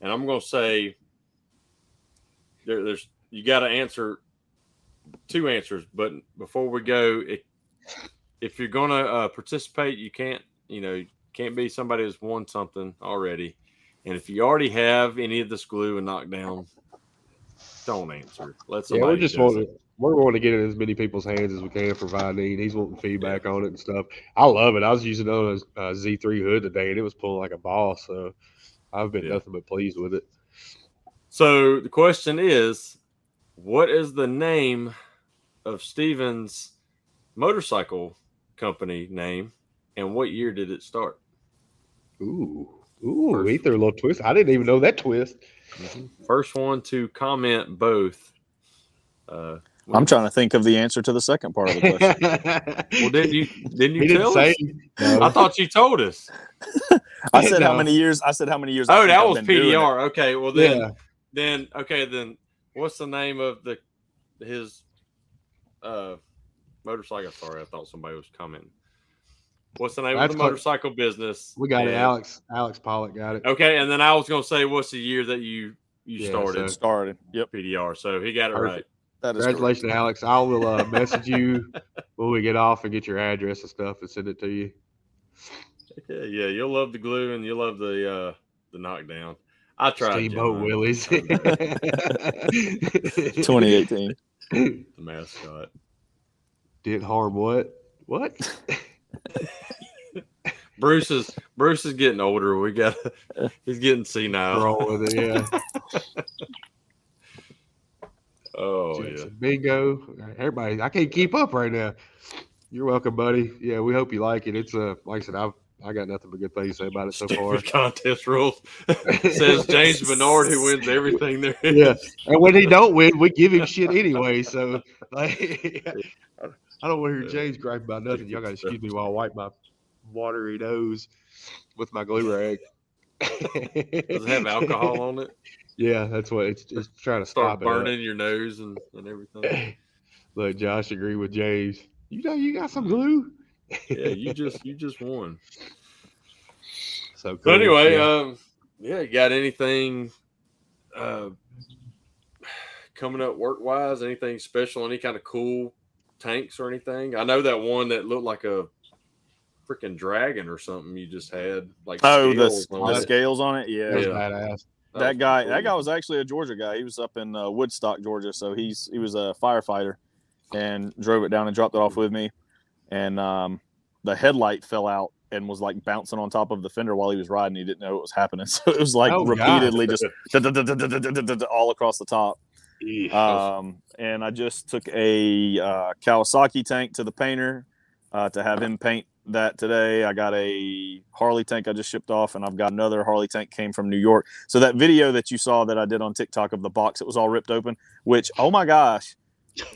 [SPEAKER 1] and I'm gonna say there, there's you got to answer two answers, but before we go, it, if you're gonna uh, participate, you can't you know can't be somebody who's won something already, and if you already have any of this glue and knockdown, don't answer. Let
[SPEAKER 2] Yeah, we're just wanting we're wanting to get it in as many people's hands as we can for Vinene. He's wanting feedback on it and stuff. I love it. I was using it on a uh, Z3 hood today, and it was pulling like a ball. So I've been
[SPEAKER 1] Yeah.
[SPEAKER 2] nothing but pleased with it.
[SPEAKER 1] So the question is, what is the name of Steven's motorcycle company name, and what year did it start?
[SPEAKER 2] Ooh, ooh,
[SPEAKER 1] First-
[SPEAKER 2] threw a little twist. I didn't even know that twist.
[SPEAKER 1] First one to comment both. Uh,
[SPEAKER 3] I'm trying to think of the answer to the second part of the question.
[SPEAKER 2] well,
[SPEAKER 1] Well, didn't you? Didn't you
[SPEAKER 2] he didn't
[SPEAKER 1] tell
[SPEAKER 2] say.
[SPEAKER 1] us?
[SPEAKER 2] No.
[SPEAKER 1] I thought you told us.
[SPEAKER 3] I said how many years? I said how many years.
[SPEAKER 1] Oh, that
[SPEAKER 3] I've
[SPEAKER 1] was
[SPEAKER 3] been doing it.
[SPEAKER 1] PDR. Okay, well then,
[SPEAKER 2] yeah,
[SPEAKER 1] then okay, then what's the name of the his uh motorcycle? Sorry, I thought somebody was commenting. What's the name
[SPEAKER 2] That's
[SPEAKER 1] of the
[SPEAKER 2] close.
[SPEAKER 1] motorcycle business?
[SPEAKER 2] we got it. Alex, Alex Pollock got it.
[SPEAKER 1] Okay, and then I was gonna say, what's the year that you you
[SPEAKER 2] Yeah,
[SPEAKER 1] started
[SPEAKER 2] so-
[SPEAKER 3] Started. Yep.
[SPEAKER 1] PDR? So he got it
[SPEAKER 2] Perfect.
[SPEAKER 1] right.
[SPEAKER 3] That is correct.
[SPEAKER 2] Congratulations, Alex. I will uh, message you when we get off and get your address and stuff and send it to you.
[SPEAKER 1] Yeah, yeah, you'll love the glue and you'll love the uh the knockdown. I tried
[SPEAKER 2] Steamboat
[SPEAKER 1] John,
[SPEAKER 2] Willies.
[SPEAKER 3] 2018.
[SPEAKER 1] the mascot.
[SPEAKER 2] Did harm what? What?
[SPEAKER 1] Bruce is Bruce is getting older. We got he's getting senile.
[SPEAKER 2] Roll with it, yeah.
[SPEAKER 1] Oh yeah.
[SPEAKER 2] Bingo. Everybody, I can't keep up right now. You're welcome, buddy. Yeah, we hope you like it. It's uh, like I said, I've I got nothing but good things to say about it so far.
[SPEAKER 1] Contest rules says James Bernard who wins everything there is.
[SPEAKER 2] Yeah. And when he don't win, we give him shit anyway. So like, I don't want to hear James gripe about nothing. Y'all got to excuse me while I wipe my watery nose with my glue rag.
[SPEAKER 1] Does it have alcohol on it?
[SPEAKER 2] Yeah, that's what it's just trying to
[SPEAKER 1] Start
[SPEAKER 2] stop it.
[SPEAKER 1] burning your nose and, and everything.
[SPEAKER 2] Look, Josh agree with James. You know, you got some glue.
[SPEAKER 1] Yeah, you just you just won.
[SPEAKER 2] So
[SPEAKER 1] But
[SPEAKER 2] cool.
[SPEAKER 1] anyway,
[SPEAKER 2] Yeah.
[SPEAKER 1] um, yeah, you got anything uh coming up work wise? Anything special? Any kind of cool tanks or anything? I know that one that looked like a freaking dragon or something you just had. Like
[SPEAKER 3] Oh, the,
[SPEAKER 1] scales on
[SPEAKER 3] the
[SPEAKER 1] it.
[SPEAKER 3] scales on it. Yeah.
[SPEAKER 1] Yeah.
[SPEAKER 2] badass.
[SPEAKER 1] That
[SPEAKER 3] that guy
[SPEAKER 1] cool.
[SPEAKER 3] that guy was actually a georgia guy he was up in uh, woodstock georgia so he's he was a firefighter and drove it down and dropped it off with me and um, the headlight fell out and was like bouncing on top of the fender while he was riding he didn't know what was happening so it was like
[SPEAKER 2] Oh,
[SPEAKER 3] repeatedly just all across the top um, and I just took a uh, Kawasaki tank to the painter uh, to have him paint that today. I got a Harley tank I just shipped off, and I've got another Harley tank came from New York. So that video that you saw that I did on TikTok of the box, it was all ripped open. Which, oh my gosh,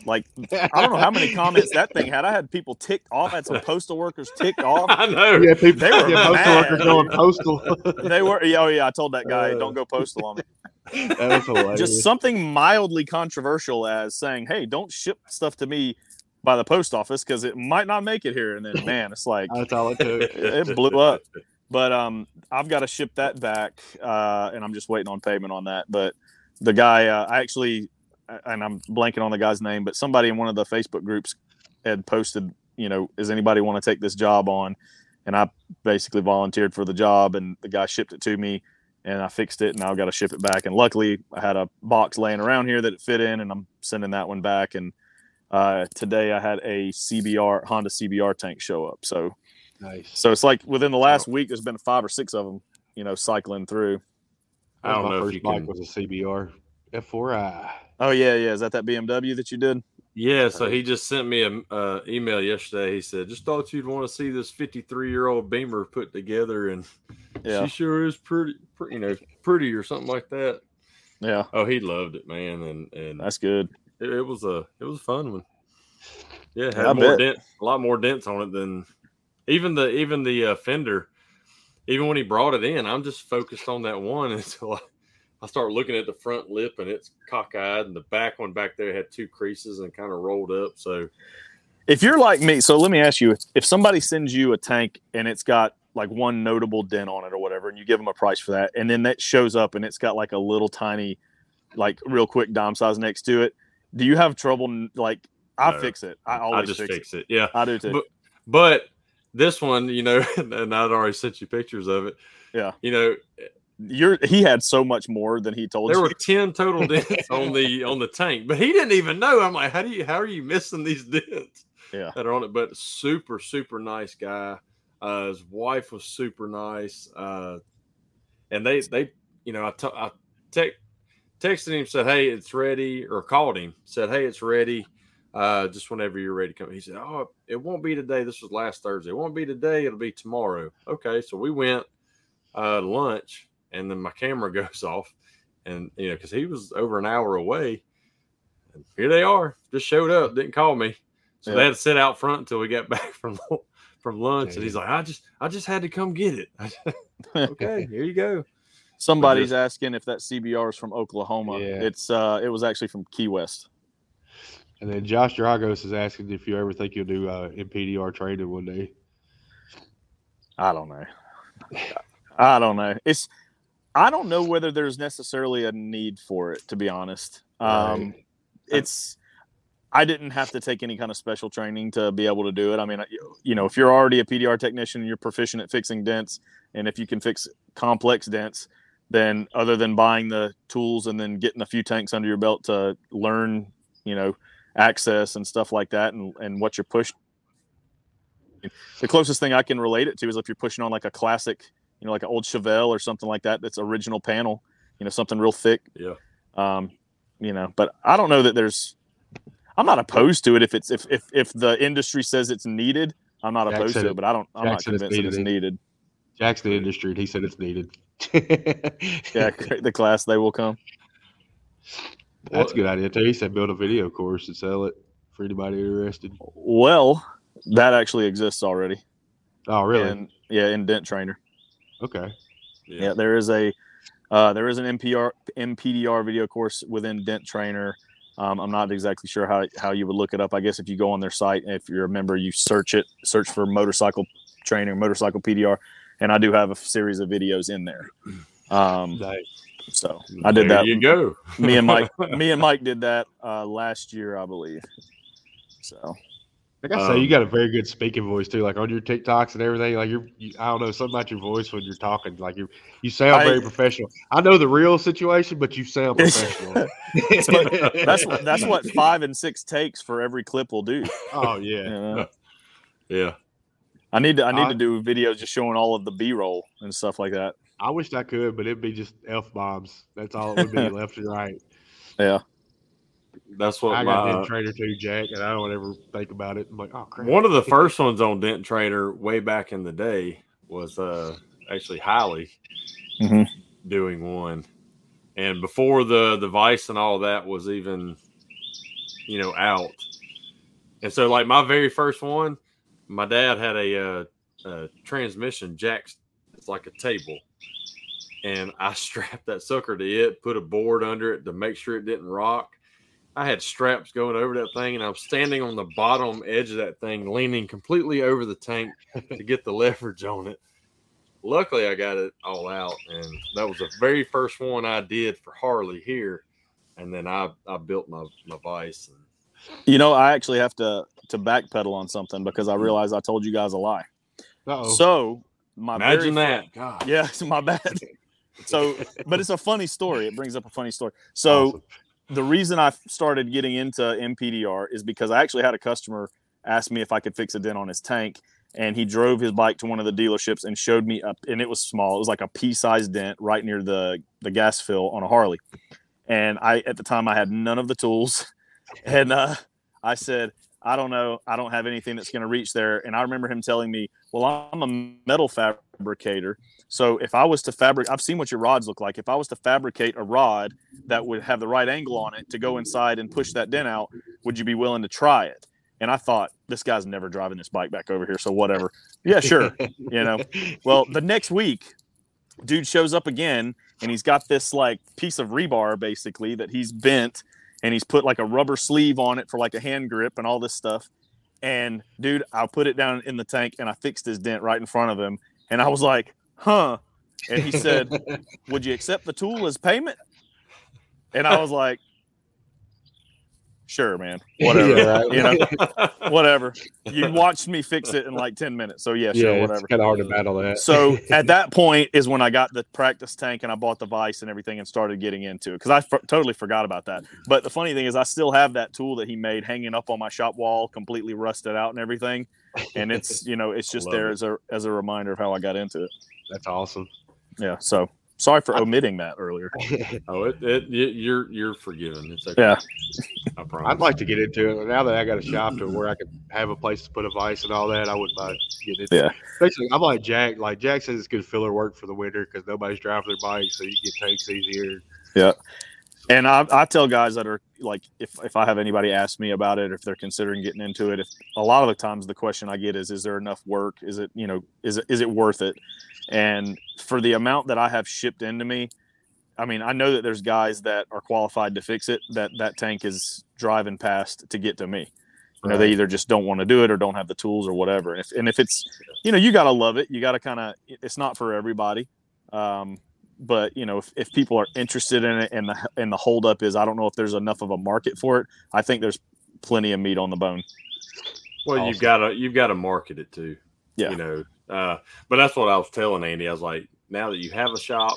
[SPEAKER 3] like I don't know how many comments that thing had. I had people ticked off. I had some postal workers ticked off.
[SPEAKER 1] I know.
[SPEAKER 2] yeah, people,
[SPEAKER 3] They were
[SPEAKER 2] yeah, postal
[SPEAKER 3] mad.
[SPEAKER 2] workers going postal.
[SPEAKER 3] They were, yeah, oh yeah, I told that guy,
[SPEAKER 2] Uh,
[SPEAKER 3] don't go postal on me.
[SPEAKER 2] that was hilarious.
[SPEAKER 3] just something mildly controversial as saying, "Hey, don't ship stuff to me by the post office because it might not make it here." And then, man, it's like
[SPEAKER 2] That's all it took.
[SPEAKER 3] it blew up. But um, I've got to ship that back, uh, and I'm just waiting on payment on that. But the guy, uh, I actually, and I'm blanking on the guy's name, but somebody in one of the Facebook groups had posted, you know, does anybody want to take this job on? And I basically volunteered for the job, and the guy shipped it to me, and I fixed it, and I've got to ship it back. And luckily, I had a box laying around here that it fit in, and I'm sending that one back. And uh, today, I had a CBR Honda CBR tank show up, so.
[SPEAKER 2] Nice.
[SPEAKER 3] So it's like within the last week, there's been five or six of them, you know, cycling through.
[SPEAKER 1] I don't
[SPEAKER 2] my
[SPEAKER 1] know if
[SPEAKER 2] first
[SPEAKER 1] you
[SPEAKER 2] bike
[SPEAKER 1] can-
[SPEAKER 2] was a CBR F4i.
[SPEAKER 3] Oh yeah, yeah. Is that that BMW that you did?
[SPEAKER 1] Yeah, so he just sent me a uh, email yesterday. He said, "Just thought you'd want to see this 53 year old Beamer put together, and
[SPEAKER 3] Yeah,
[SPEAKER 1] she sure is pretty, pretty, you know, pretty or something like that."
[SPEAKER 3] yeah.
[SPEAKER 1] Oh, he loved it, man, and and
[SPEAKER 3] That's good.
[SPEAKER 1] it, it was a it was a fun one. Yeah, it
[SPEAKER 3] I
[SPEAKER 1] had more
[SPEAKER 3] bet.
[SPEAKER 1] dent, a lot more dents on it than even the even the uh, fender. Even when he brought it in, I'm just focused on that one until I, I start looking at the front lip and it's cockeyed, and the back one back there had two creases and kind of rolled up. So
[SPEAKER 3] If you're like me, so let me ask you: if somebody sends you a tank and it's got like one notable dent on it or whatever, and you give them a price for that, and then that shows up and it's got like a little tiny, like real quick dime size next to it, do you have trouble? Like I
[SPEAKER 1] No.
[SPEAKER 3] fix it. I
[SPEAKER 1] I
[SPEAKER 3] always
[SPEAKER 1] just
[SPEAKER 3] fix,
[SPEAKER 1] fix it. Yeah.
[SPEAKER 3] I do too.
[SPEAKER 1] But- but this one, you know, and I'd already sent you pictures of it.
[SPEAKER 3] Yeah.
[SPEAKER 1] you know,
[SPEAKER 3] You're he had so much more than he told
[SPEAKER 1] there
[SPEAKER 3] you.
[SPEAKER 1] were 10 total dents on the on the tank but he didn't even know. I'm like how do you how are you missing these dents
[SPEAKER 3] Yeah.
[SPEAKER 1] that are on it? But super super nice guy. Uh his wife was super nice. Uh and they they you know i t- I te- texted him said hey it's ready or called him said hey it's ready. Uh just whenever you're ready to come. He said oh it won't be today. This was last thursday. It won't be today. It'll be tomorrow. Okay so we went uh to lunch and then my camera goes off and you know because he was over an hour away and here they are just showed up didn't call me so
[SPEAKER 3] Yeah.
[SPEAKER 1] they had to sit out front until we got back from from lunch and he's like i just i just had to come get it okay here you go
[SPEAKER 3] Somebody's asking if that CBR is from Oklahoma.
[SPEAKER 2] Yeah.
[SPEAKER 3] It's uh, it was actually from Key West.
[SPEAKER 2] And then Josh Dragos is asking if you ever think you'll do uh, MPDR training one day.
[SPEAKER 3] I don't know. I don't know. It's I don't know whether there's necessarily a need for it. To be honest, um,
[SPEAKER 2] Right.
[SPEAKER 3] it's I didn't have to take any kind of special training to be able to do it. I mean, you- you know, if you're already a PDR technician, you're proficient at fixing dents, and if you can fix complex dents, then other than buying the tools and then getting a few tanks under your belt to learn, you know, access and stuff like that, and and what you're pushing. The closest thing I can relate it to is if you're pushing on like a classic, you know, like an old Chevelle or something like that, that's original panel, you know, something real thick.
[SPEAKER 1] Yeah.
[SPEAKER 3] Um, you know, but I don't know that there's I'm not opposed to it if it's if if if the industry says it's needed. I'm not opposed to
[SPEAKER 2] it-
[SPEAKER 3] but I don't. I'm not convinced that it's
[SPEAKER 2] needed.
[SPEAKER 3] needed.
[SPEAKER 2] Jack's the industry, and he said it's needed.
[SPEAKER 3] Yeah, the class they will come.
[SPEAKER 2] That's a good idea too. He said build a video course and sell it for anybody interested.
[SPEAKER 3] Well, that actually exists already.
[SPEAKER 2] Oh, really?
[SPEAKER 3] And yeah, in Dent Trainer.
[SPEAKER 2] Okay.
[SPEAKER 3] Yeah, there is a uh, there is an MPR MPDR video course within Dent Trainer. Um, I'm not exactly sure how, how you would look it up. I guess if you go on their site, if you're a member, you search it, search for motorcycle training, motorcycle PDR, and I do have a series of videos in there. Um,
[SPEAKER 2] Nice.
[SPEAKER 3] so I did
[SPEAKER 1] there
[SPEAKER 3] that.
[SPEAKER 1] You go.
[SPEAKER 3] Me and Mike, me and Mike did that uh, last year, I believe. So
[SPEAKER 2] Like I say,
[SPEAKER 1] Um,
[SPEAKER 2] you got a very good speaking voice too. Like on your TikToks and everything. Like you're, you, I don't know, something about your voice when you're talking. Like you, you sound
[SPEAKER 3] I-
[SPEAKER 2] very professional. I know the real situation, but you sound professional.
[SPEAKER 3] that's what that's what five and six takes for every clip will do.
[SPEAKER 2] Oh
[SPEAKER 3] you
[SPEAKER 2] yeah.
[SPEAKER 3] know?
[SPEAKER 1] Yeah.
[SPEAKER 3] I need to I need
[SPEAKER 2] I-
[SPEAKER 3] to do videos just showing all of the B roll and stuff like that.
[SPEAKER 2] I wish I could, but it'd be just f bombs. That's all it would be, left and right.
[SPEAKER 3] Yeah.
[SPEAKER 1] That's what
[SPEAKER 2] I got
[SPEAKER 1] my
[SPEAKER 2] Dent Trainer too, Jack, and I don't ever think about it. I'm like, oh crap.
[SPEAKER 1] one of the first ones on Dent Trainer way back in the day was uh actually Hiley
[SPEAKER 3] Mhm.
[SPEAKER 1] doing one. And before the the Vice and all that was even you know out. And so like my very first one, my dad had a uh a transmission jacks it's like a table. And I strapped that sucker to it, put a board under it to make sure it didn't rock. I had straps going over that thing, and I was standing on the bottom edge of that thing, leaning completely over the tank to get the leverage on it. Luckily, I got it all out, and that was the very first one I did for Harley here. And then I, I built my, my vice. And
[SPEAKER 3] You know, I actually have to to backpedal on something because I realized I told you guys a lie.
[SPEAKER 2] Uh-oh.
[SPEAKER 3] So my
[SPEAKER 1] imagine
[SPEAKER 3] very
[SPEAKER 1] that. God.
[SPEAKER 3] Yeah, it's my bad. So, but it's a funny story. It brings up a funny story. So
[SPEAKER 2] Awesome.
[SPEAKER 3] The reason I started getting into MPDR is because I actually had a customer ask me if I could fix a dent on his tank, and he drove his bike to one of the dealerships and showed me up, and it was small. It was like a pea-sized dent right near the the gas fill on a Harley. And I at the time I had none of the tools, and uh, I said, I don't know, I don't have anything that's going to reach there. And I remember him telling me, Well, I'm a metal fabricator. So if I was to fabric, I've seen what your rods look like. If I was to fabricate a rod that would have the right angle on it to go inside and push that dent out, would you be willing to try it? And I thought, this guy's never driving this bike back over here, so whatever. Yeah, sure. you know. Well, the next week, dude shows up again, and he's got this like piece of rebar basically that he's bent, and he's put like a rubber sleeve on it for like a hand grip and all this stuff. And dude, I put it down in the tank, and I fixed his dent right in front of him, and I was like, huh. And he said, Would you accept the tool as payment? And I was like, Sure, man. Whatever.
[SPEAKER 2] Yeah, right.
[SPEAKER 3] You know, whatever. You watched me fix it in like 10 minutes. So yeah,
[SPEAKER 2] yeah,
[SPEAKER 3] sure,
[SPEAKER 2] it's
[SPEAKER 3] whatever.
[SPEAKER 2] kind of hard to battle that.
[SPEAKER 3] So at that point is when I got the practice tank and I bought the vise and everything and started getting into it because I f- totally forgot about that. But the funny thing is, I still have that tool that he made hanging up on my shop wall, completely rusted out and everything. And it's you know it's just there
[SPEAKER 1] it.
[SPEAKER 3] as a as a reminder of how I got into it.
[SPEAKER 2] That's awesome.
[SPEAKER 3] Yeah. So sorry for omitting that earlier.
[SPEAKER 1] Oh, it, it, you- you're you're forgiven. It's okay.
[SPEAKER 3] Yeah.
[SPEAKER 1] I promise.
[SPEAKER 2] I'd like to get into it now that I got a shop to where I can have a place to put a vice and all that. I wouldn't mind getting into.
[SPEAKER 3] Yeah.
[SPEAKER 2] it. Basically, I'm like Jack. Like Jack says, it's good filler work for the winter because nobody's driving their bikes, so you get tanks easier.
[SPEAKER 3] Yeah, and I, I tell guys that are like, if, if I have anybody ask me about it, if they're considering getting into it, if a lot of the times the question I get is, is there enough work? Is it, you know, is it, is it worth it? And for the amount that I have shipped into me, I mean, I know that there's guys that are qualified to fix it that that tank is driving past to get to me. You know, they either just don't want to do it or don't have the tools or whatever. And if, and if it's, you know, you got to love it. You got to kind of, it's not for everybody. Um, but you know, if, if people are interested in it and the, and the holdup is, I don't know if there's enough of a market for it. I think there's plenty of meat on the bone.
[SPEAKER 1] Well, you've got to you've got to market it too.
[SPEAKER 3] Yeah.
[SPEAKER 1] You know, uh, but that's what I was telling Andy. I was like, now that you have a shop,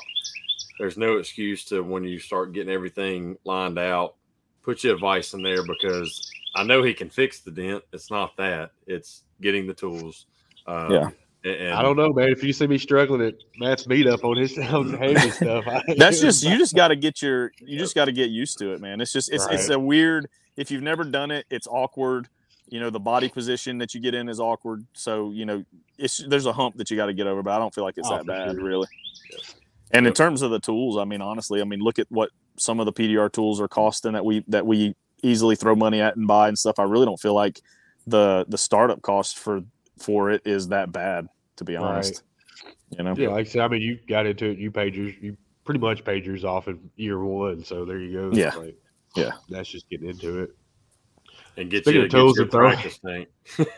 [SPEAKER 1] there's no excuse to when you start getting everything lined out, put your advice in there because I know he can fix the dent. It's not that. It's getting the tools. Um,
[SPEAKER 3] Yeah.
[SPEAKER 1] And, and
[SPEAKER 2] I don't know, man. If you see me struggling at Matt's meetup on his on heavy stuff, I,
[SPEAKER 3] That's just, you just got to get your, you just got to get used to it, man. It's just, it's, it's a weird, if you've never done it, it's awkward. You know, the body position that you get in is awkward. So you know, it's there's a hump that you got to get over, but I don't feel like it's
[SPEAKER 2] Oh,
[SPEAKER 3] that bad,
[SPEAKER 2] sure.
[SPEAKER 3] really. And in terms of the tools, I mean, honestly, I mean, look at what some of the PDR tools are costing that we that we easily throw money at and buy and stuff. I really don't feel like the the startup cost for for it is that bad, to be
[SPEAKER 2] Right.
[SPEAKER 3] honest. You know,
[SPEAKER 2] Yeah, like I said, I mean, you got into it. You paid your You pretty much paid yours off in year one. So there you go.
[SPEAKER 3] Yeah.
[SPEAKER 2] Like,
[SPEAKER 3] Yeah.
[SPEAKER 2] That's just getting into it.
[SPEAKER 1] And get
[SPEAKER 2] Speaking
[SPEAKER 1] you
[SPEAKER 2] of
[SPEAKER 1] get
[SPEAKER 2] tools
[SPEAKER 1] your
[SPEAKER 2] and throwing-
[SPEAKER 1] practice tank.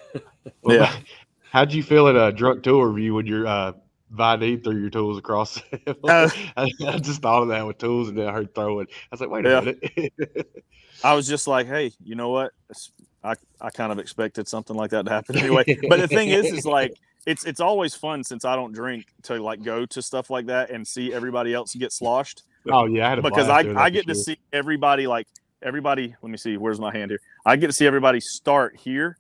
[SPEAKER 2] Well,
[SPEAKER 3] Yeah.
[SPEAKER 2] How'd you feel at a drunk tour review when you're uh, Vidine threw your tools across?
[SPEAKER 3] Uh,
[SPEAKER 2] I, I just thought of that with tools, and then I heard throwing. I was like, wait a
[SPEAKER 3] Yeah.
[SPEAKER 2] minute.
[SPEAKER 3] I was just like, hey, you know what? I, I kind of expected something like that to happen anyway. But the thing is, is like it's it's always fun since I don't drink to like go to stuff like that and see everybody else get sloshed
[SPEAKER 2] oh yeah, I had a
[SPEAKER 3] because
[SPEAKER 2] blast
[SPEAKER 3] I,
[SPEAKER 2] doing
[SPEAKER 3] I get
[SPEAKER 2] for
[SPEAKER 3] to see everybody like everybody. Let me see, where's my hand here? I get to see everybody start here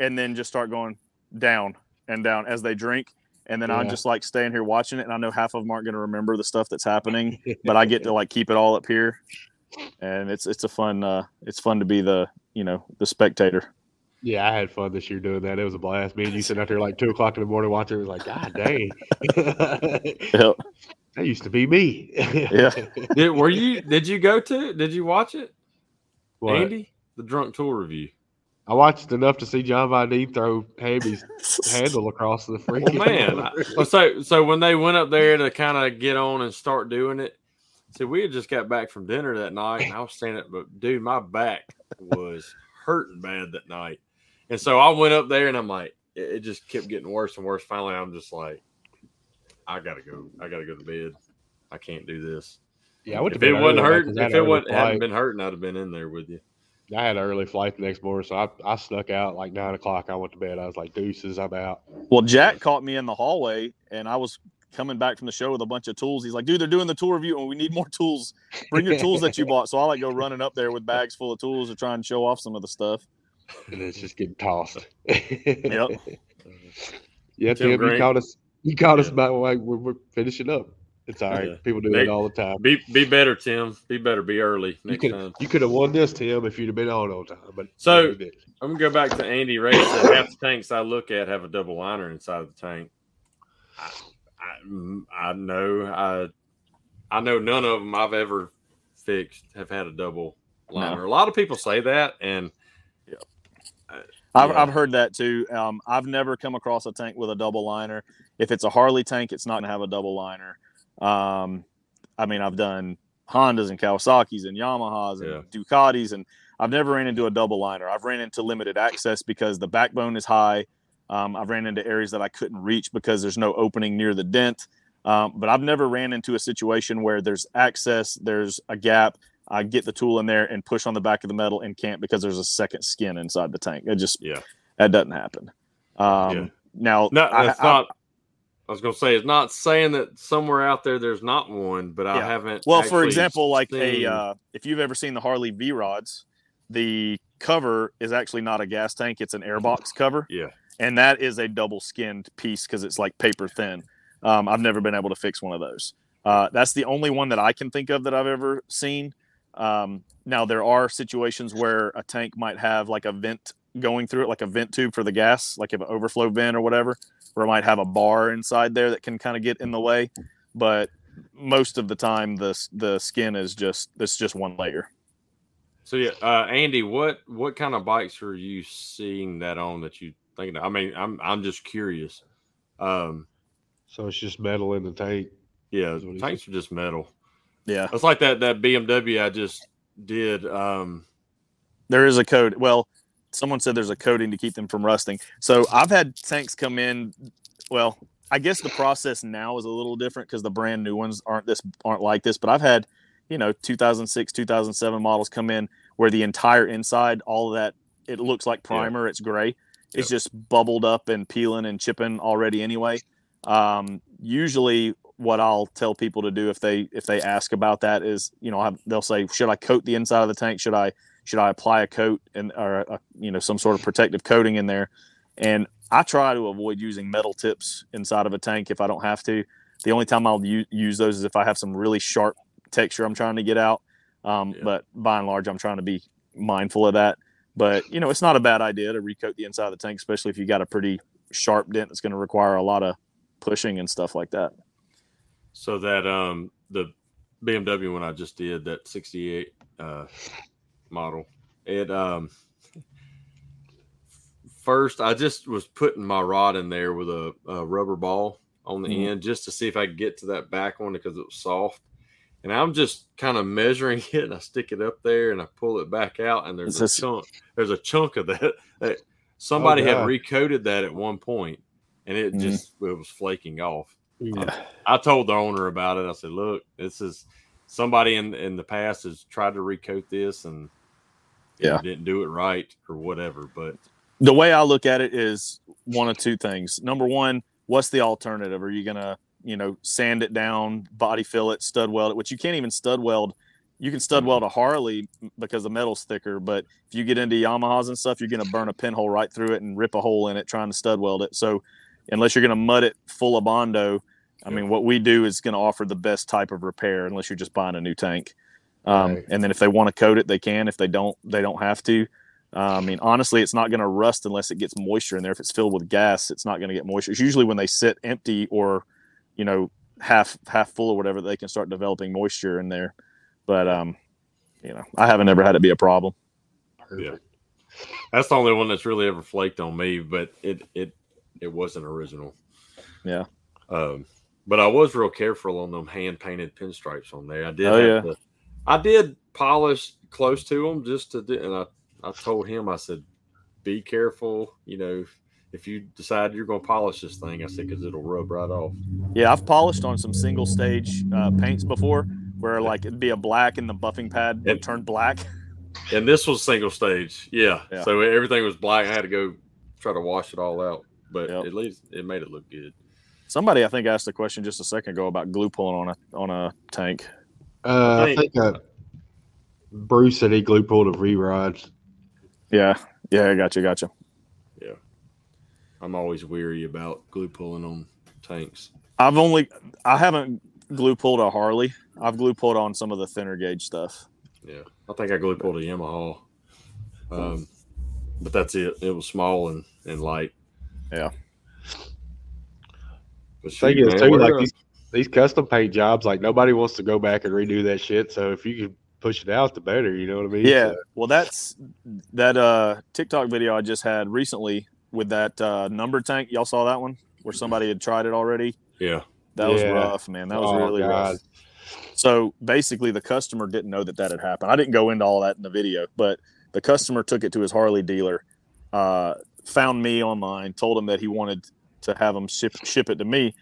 [SPEAKER 3] and then just start going down and down as they drink. And then I'm just like staying here watching it, and I know half of them aren't going to remember the stuff that's happening, but I get to like keep it all up here, and it's it's a fun uh it's fun to be the you know the spectator.
[SPEAKER 2] Yeah, I had fun this year doing that. It was a blast. Me and you sitting out there like two o'clock in the morning watching. It was like, God dang,
[SPEAKER 3] Yep.
[SPEAKER 2] that used to be me.
[SPEAKER 3] Yeah.
[SPEAKER 1] Did, were you? Did you go to? it? Did you watch it,
[SPEAKER 2] What?
[SPEAKER 1] Andy? The drunk tour review.
[SPEAKER 2] I watched enough to see John Vidine throw Hamby's handle across the
[SPEAKER 1] Well,
[SPEAKER 2] freaking.
[SPEAKER 1] man. I- so so when they went up there to kind of get on and start doing it, see, we had just got back from dinner that night, and I was standing, but dude, my back was hurting bad that night, and so I went up there, and I'm like, it, it just kept getting worse and worse. Finally, I'm just like, I gotta go. I gotta go to bed. I can't do this.
[SPEAKER 2] Yeah, I went to
[SPEAKER 1] If
[SPEAKER 2] bed
[SPEAKER 1] it wasn't
[SPEAKER 2] early,
[SPEAKER 1] hurting,
[SPEAKER 2] 'cause I had
[SPEAKER 1] if it
[SPEAKER 2] early
[SPEAKER 1] wasn't hadn't been hurting, I'd have been in there with you.
[SPEAKER 2] I had an early flight the next morning, so I, I snuck out like nine o'clock. I went to bed. I was like, deuces, I'm out.
[SPEAKER 3] Well, Jack caught me in the hallway, and I was coming back from the show with a bunch of tools. He's like, "Dude, they're doing the tour review, and we need more tools. Bring your tools that you bought." So I like go running up there with bags full of tools to try and show off some of the stuff.
[SPEAKER 2] And it's just getting tossed.
[SPEAKER 3] Yep.
[SPEAKER 2] Yeah,
[SPEAKER 1] Tim
[SPEAKER 2] Tim, you caught us. You caught us by like we're, we're finishing up. It's all right.
[SPEAKER 1] Yeah.
[SPEAKER 2] People do
[SPEAKER 1] They-
[SPEAKER 2] it all the time.
[SPEAKER 1] Be be better, Tim. Be better. Be early
[SPEAKER 2] You could
[SPEAKER 1] time.
[SPEAKER 2] you could have won this, Tim, if you'd have been on on time. But
[SPEAKER 1] So- I'm gonna go back to Andy Ray said half the tanks I look at have a double liner inside of the tank. I, I, I know I I know none of them I've ever fixed have had a double liner. A lot of people say that, and
[SPEAKER 3] I've,
[SPEAKER 1] Yeah.
[SPEAKER 3] I've heard that too. Um, I've never come across a tank with a double liner. If it's a Harley tank, it's not going to have a double liner. Um, I mean, I've done Hondas and Kawasaki's and Yamahas and
[SPEAKER 1] Yeah.
[SPEAKER 3] Ducatis, and I've never ran into a double liner. I've ran into limited access because the backbone is high. Um, I've ran into areas that I couldn't reach because there's no opening near the dent. Um, but I've never ran into a situation where there's access, there's a gap. I get the tool in there and push on the back of the metal and can't because there's a second skin inside the tank. It just
[SPEAKER 1] Yeah.
[SPEAKER 3] that doesn't happen. Um,
[SPEAKER 1] Yeah.
[SPEAKER 3] Now,
[SPEAKER 1] no,
[SPEAKER 3] I-
[SPEAKER 1] that's
[SPEAKER 3] I-
[SPEAKER 1] not. I was gonna say it's not saying that somewhere out there there's not one, but I haven't.
[SPEAKER 3] well, for example, like a uh, if you've ever seen the Harley V rods, the cover is actually not a gas tank; it's an airbox cover.
[SPEAKER 1] Yeah.
[SPEAKER 3] and that is a double skinned piece because it's like paper thin. Um, I've never been able to fix one of those. Uh, that's the only one that I can think of that I've ever seen. Um, now there are situations where a tank might have like a vent going through it, like a vent tube for the gas, like if an overflow vent or whatever, where it might have a bar inside there that can kind of get in the way. But most of the time, the the skin is just it's just one layer.
[SPEAKER 1] So yeah, uh, Andy, what what kind of bikes are you seeing that on that you thinking? I mean, I'm I'm just curious. Um,
[SPEAKER 2] so it's just metal in the tank.
[SPEAKER 1] yeah,
[SPEAKER 2] That's what
[SPEAKER 1] tanks are just metal.
[SPEAKER 3] Yeah,
[SPEAKER 1] It's like that that BMW I just did. Um,
[SPEAKER 3] there is a code. Well, someone said there's a coating to keep them from rusting. So I've had tanks come in. Well, I guess the process now is a little different because the brand new ones aren't this aren't like this. But I've had, you know, 2006, 2007 models come in where the entire inside, all of that, it looks like primer. It's gray. It's just bubbled up and peeling and chipping already anyway. Um, usually, what I'll tell people to do if they if they ask about that is, you know, I- they'll say, should I coat the inside of the tank? Should I should I apply a coat and or a, you know some sort of protective coating in there? And I try to avoid using metal tips inside of a tank if I don't have to. The only time I'll u- use those is if I have some really sharp texture I'm trying to get out. Um,
[SPEAKER 1] Yeah.
[SPEAKER 3] But by and large, I'm trying to be mindful of that. But you know, it's not a bad idea to recoat the inside of the tank, especially if you got a pretty sharp dent that's going to require a lot of pushing and stuff like that.
[SPEAKER 1] So that um the BMW one I just did that 68 uh model it um first I just was putting my rod in there with a, a rubber ball on the
[SPEAKER 3] Mhm.
[SPEAKER 1] end just to see if I could get to that back one because it was soft. And I'm just kind of measuring it and I stick it up there and I pull it back out and there's
[SPEAKER 3] Is
[SPEAKER 1] a chunk there's a chunk of that that somebody had
[SPEAKER 2] God.
[SPEAKER 1] recoated that at one point and it
[SPEAKER 3] Mhm.
[SPEAKER 1] just it was flaking off.
[SPEAKER 3] Yeah.
[SPEAKER 1] I told the owner about it. I said, "Look, this is somebody in in the past has tried to recoat this and
[SPEAKER 3] Yeah.
[SPEAKER 1] didn't do it right or whatever." But
[SPEAKER 3] the way I look at it is one of two things. Number one, what's the alternative? Are you gonna, you know, sand it down, body fill it, stud weld it, which you can't even stud weld. You can stud weld a Harley because the metal's thicker, but if you get into Yamahas and stuff, you're gonna burn a pinhole right through it and rip a hole in it trying to stud weld it. So unless you're gonna mud it full of bondo, I mean, what we do is gonna offer the best type of repair unless you're just buying a new tank. Um,
[SPEAKER 2] Right.
[SPEAKER 3] And then if they want to coat it, they can. If they don't, they don't have to. Uh, I mean, honestly, it's not going to rust unless it gets moisture in there. If it's filled with gas, it's not going to get moisture. It's usually when they sit empty or, you know, half half full or whatever, they can start developing moisture in there. But um, you know, I haven't ever had it be a problem.
[SPEAKER 2] Perfect.
[SPEAKER 1] that's the only one that's really ever flaked on me. But it it it wasn't original.
[SPEAKER 3] Yeah.
[SPEAKER 1] Um, but I was real careful on them hand painted pinstripes on there. I did.
[SPEAKER 3] Oh, yeah.
[SPEAKER 1] to- I did polish close to them just to do, and I I told him I said, "Be careful, you know." If you decide you're going to polish this thing, I said, because it'll rub right off.
[SPEAKER 3] Yeah, I've polished on some single stage uh, paints before, where like it'd be a black and the buffing pad would
[SPEAKER 1] It-
[SPEAKER 3] turn black.
[SPEAKER 1] And this was single stage. Yeah.
[SPEAKER 3] Yeah.
[SPEAKER 1] So everything was black. I had to go try to wash it all out, but
[SPEAKER 3] Yep.
[SPEAKER 1] at least it made it look good.
[SPEAKER 3] Somebody I think asked a question just a second ago about glue pulling on a on a tank.
[SPEAKER 2] Uh, I think uh, Bruce said he glue pulled a V rod.
[SPEAKER 3] Yeah, yeah, I gotcha, gotcha. Yeah.
[SPEAKER 1] I'm always weary about glue pulling on tanks.
[SPEAKER 3] I've only I haven't glue pulled a Harley. I've glue pulled on some of the thinner gauge stuff.
[SPEAKER 1] Yeah. I think I glue pulled a Yamaha. Um, but that's it. It was small and, and light.
[SPEAKER 3] Yeah.
[SPEAKER 1] But
[SPEAKER 2] Thing is, too, like these, these custom paint jobs, like nobody wants to go back and redo that shit. So if you can push it out, the better. You know what I mean?
[SPEAKER 3] Yeah.
[SPEAKER 2] So,
[SPEAKER 3] Well, that's that uh TikTok video I just had recently with that uh number tank. Y'all saw that one where somebody had tried it already.
[SPEAKER 1] yeah.
[SPEAKER 3] That was rough, man. That was
[SPEAKER 2] Oh,
[SPEAKER 3] really
[SPEAKER 2] God.
[SPEAKER 3] rough. So basically, the customer didn't know that that had happened. I didn't go into all that in the video, but the customer took it to his Harley dealer, uh, found me online, told him that he wanted to have them ship ship it to me,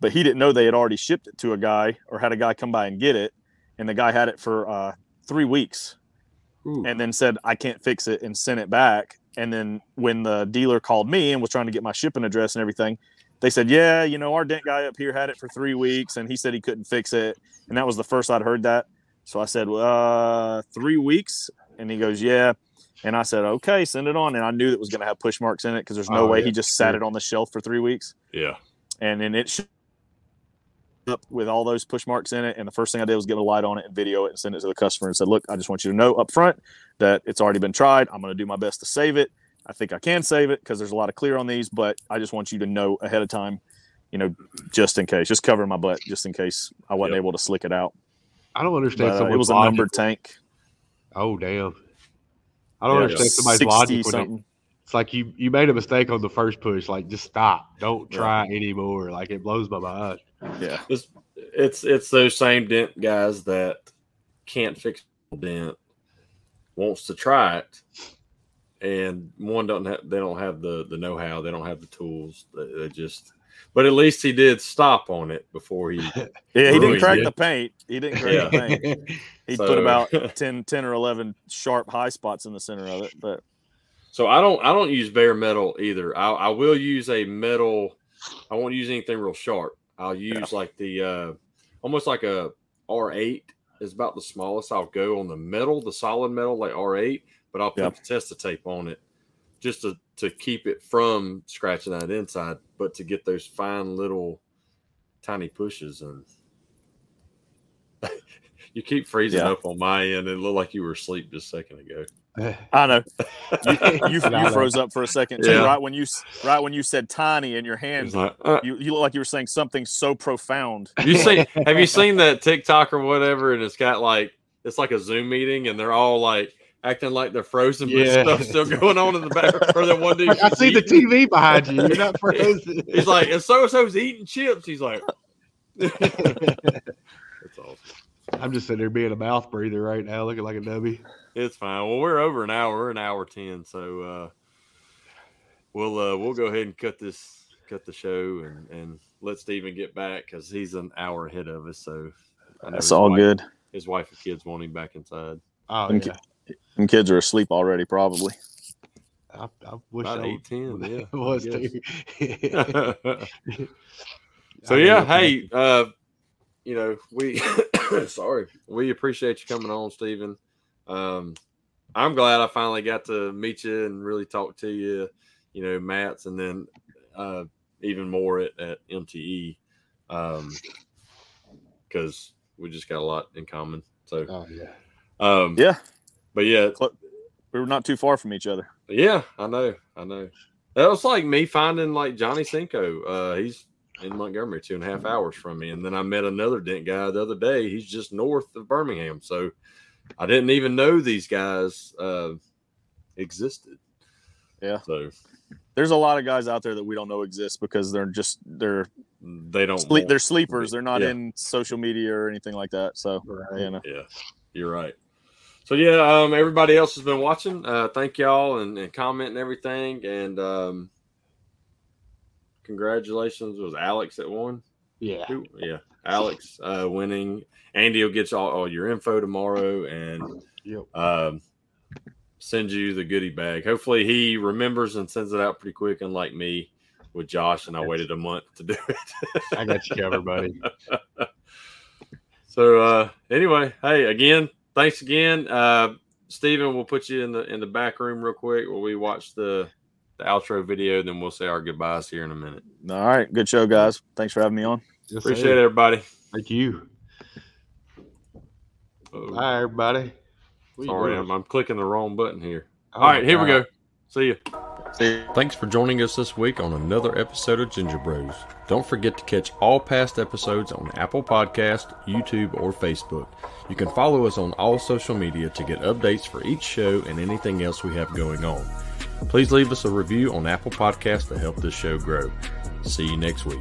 [SPEAKER 3] but he didn't know they had already shipped it to a guy or had a guy come by and get it, and the guy had it for uh, three weeks
[SPEAKER 1] Ooh.
[SPEAKER 3] and then said I can't fix it and sent it back. And then when the dealer called me and was trying to get my shipping address and everything, they said, "Yeah, you know, our dent guy up here had it for three weeks and he said he couldn't fix it." And that was the first I'd heard that. So I said, "Uh, three weeks?" And he goes, "Yeah." And I said, "Okay, send it on." And I knew that was going to have push marks in it because there's no
[SPEAKER 2] Oh,
[SPEAKER 3] way
[SPEAKER 2] yeah,
[SPEAKER 3] he just sat it on the shelf for three weeks.
[SPEAKER 1] yeah.
[SPEAKER 3] And then it showed up with all those push marks in it. And the first thing I did was get a light on it and video it and send it to the customer and said, "Look, I just want you to know up front that it's already been tried. I'm going to do my best to save it. I think I can save it because there's a lot of clear on these, but I just want you to know ahead of time, you know, just in case, just covering my butt, just in case I wasn't
[SPEAKER 1] Yep.
[SPEAKER 3] able to slick it out.
[SPEAKER 2] I don't understand
[SPEAKER 3] But, uh, it was a numbered tank.
[SPEAKER 2] Oh damn! I don't
[SPEAKER 3] Yeah,
[SPEAKER 2] understand somebody's logic. When they,
[SPEAKER 3] something.
[SPEAKER 2] it's like you you made a mistake on the first push. Like just stop. Don't try anymore. Like it blows my mind.
[SPEAKER 3] Yeah.
[SPEAKER 1] It's, it's it's those same dent guys that can't fix dent, wants to try it, and one don't have they don't have the the know how, they don't have the tools. They, they just, but at least he did stop on it before he.
[SPEAKER 3] Yeah, he didn't crack
[SPEAKER 1] it.
[SPEAKER 3] the paint. He didn't crack
[SPEAKER 1] Yeah.
[SPEAKER 3] the paint. He
[SPEAKER 1] So-
[SPEAKER 3] put about 10, 10 or 11 sharp high spots in the center of it. But
[SPEAKER 1] So I don't I don't use bare metal either. I, I will use a metal. I won't use anything real sharp. I'll use like the uh almost like a R8 is about the smallest I'll go on the metal, the solid metal like R8, but I'll put
[SPEAKER 3] Yep.
[SPEAKER 1] the tester tape on it just to to keep it from scratching that inside, but to get those fine little tiny pushes and you keep freezing
[SPEAKER 3] Yeah.
[SPEAKER 1] up on my end. It looked like you were asleep just a second ago.
[SPEAKER 3] I know. You, you, you froze up for a second too,
[SPEAKER 1] Yeah.
[SPEAKER 3] right when you right when you said tiny in your hand.
[SPEAKER 1] He's like, uh,
[SPEAKER 3] You, you look like you were saying something so profound.
[SPEAKER 1] you seen? Have you seen that TikTok or whatever? And it's got like it's like a Zoom meeting, and they're all like acting like they're frozen, but
[SPEAKER 2] Yeah.
[SPEAKER 1] stuff still going on in the back. Or that one dude,
[SPEAKER 2] I see the TV behind you. You're not frozen.
[SPEAKER 1] He's like, and so and so's eating chips. He's like, that's awesome.
[SPEAKER 2] I'm just sitting there being a mouth breather right now, looking like a nubby.
[SPEAKER 1] It's fine. Well, we're over an hour. We're an hour ten, so uh, we'll uh, we'll go ahead and cut this cut the show and and let Stephen get back because he's an hour ahead of us. So
[SPEAKER 3] That's all
[SPEAKER 1] wife-
[SPEAKER 3] good.
[SPEAKER 1] His wife and kids want him back inside.
[SPEAKER 2] Oh
[SPEAKER 3] And
[SPEAKER 2] yeah,
[SPEAKER 3] And kids are asleep already, probably.
[SPEAKER 2] I, I wish
[SPEAKER 1] About
[SPEAKER 2] I
[SPEAKER 1] eight ten, yeah.
[SPEAKER 2] was
[SPEAKER 1] I
[SPEAKER 2] too.
[SPEAKER 1] so
[SPEAKER 2] I
[SPEAKER 1] yeah, hey, uh, you know, we sorry, we appreciate you coming on, Stephen. Um, I'm glad I finally got to meet you and really talk to you. You know, Matt's, and then uh, even more at, at MTE, um, because we just got a lot in common. So,
[SPEAKER 2] Oh yeah.
[SPEAKER 1] um,
[SPEAKER 3] Yeah,
[SPEAKER 1] but yeah,
[SPEAKER 3] we were not too far from each other.
[SPEAKER 1] yeah, I know, I know. That was like me finding like Johnny Cinco. Uh, he's in Montgomery, two and a half hours from me, and then I met another dent guy the other day. He's just north of Birmingham, so I didn't even know these guys uh, existed.
[SPEAKER 3] Yeah.
[SPEAKER 1] so
[SPEAKER 3] There's a lot of guys out there that we don't know exist because they're just they're
[SPEAKER 1] they don't.
[SPEAKER 3] sleep, they're sleepers. They're not
[SPEAKER 1] Yeah.
[SPEAKER 3] in social media or anything like that. So
[SPEAKER 2] Right.
[SPEAKER 3] you know,
[SPEAKER 1] Yeah, you're right. So yeah, um, everybody else has been watching. Uh, thank y'all and, and comment and everything. And um, congratulations, was Alex that won?
[SPEAKER 2] Yeah.
[SPEAKER 1] Who- Yeah, Alex uh, winning. Andy will get you all, all your info tomorrow and
[SPEAKER 2] Yep.
[SPEAKER 1] um, send you the goodie bag. Hopefully, he remembers and sends it out pretty quick, unlike me with Josh, and I waited a month to do it.
[SPEAKER 2] I got you covered, buddy.
[SPEAKER 1] So uh anyway, hey, again, thanks again. Uh Stephen, we'll put you in the in the back room real quick while we watch the the outro video, then we'll say our goodbyes here in a minute.
[SPEAKER 3] all right, good show, guys. Thanks for having me on.
[SPEAKER 2] Yes,
[SPEAKER 1] Appreciate it, everybody.
[SPEAKER 2] Thank you.
[SPEAKER 1] Oh,
[SPEAKER 2] Bye, everybody.
[SPEAKER 1] sorry, I'm, I'm clicking the wrong button here.
[SPEAKER 2] Oh,
[SPEAKER 1] All right, here we go. See you.
[SPEAKER 3] See
[SPEAKER 1] Thanks for joining us this week on another episode of Ginger Bros. Don't forget to catch all past episodes on Apple Podcast, YouTube, or Facebook. You can follow us on all social media to get updates for each show and anything else we have going on. Please leave us a review on Apple Podcast to help this show grow. See you next week.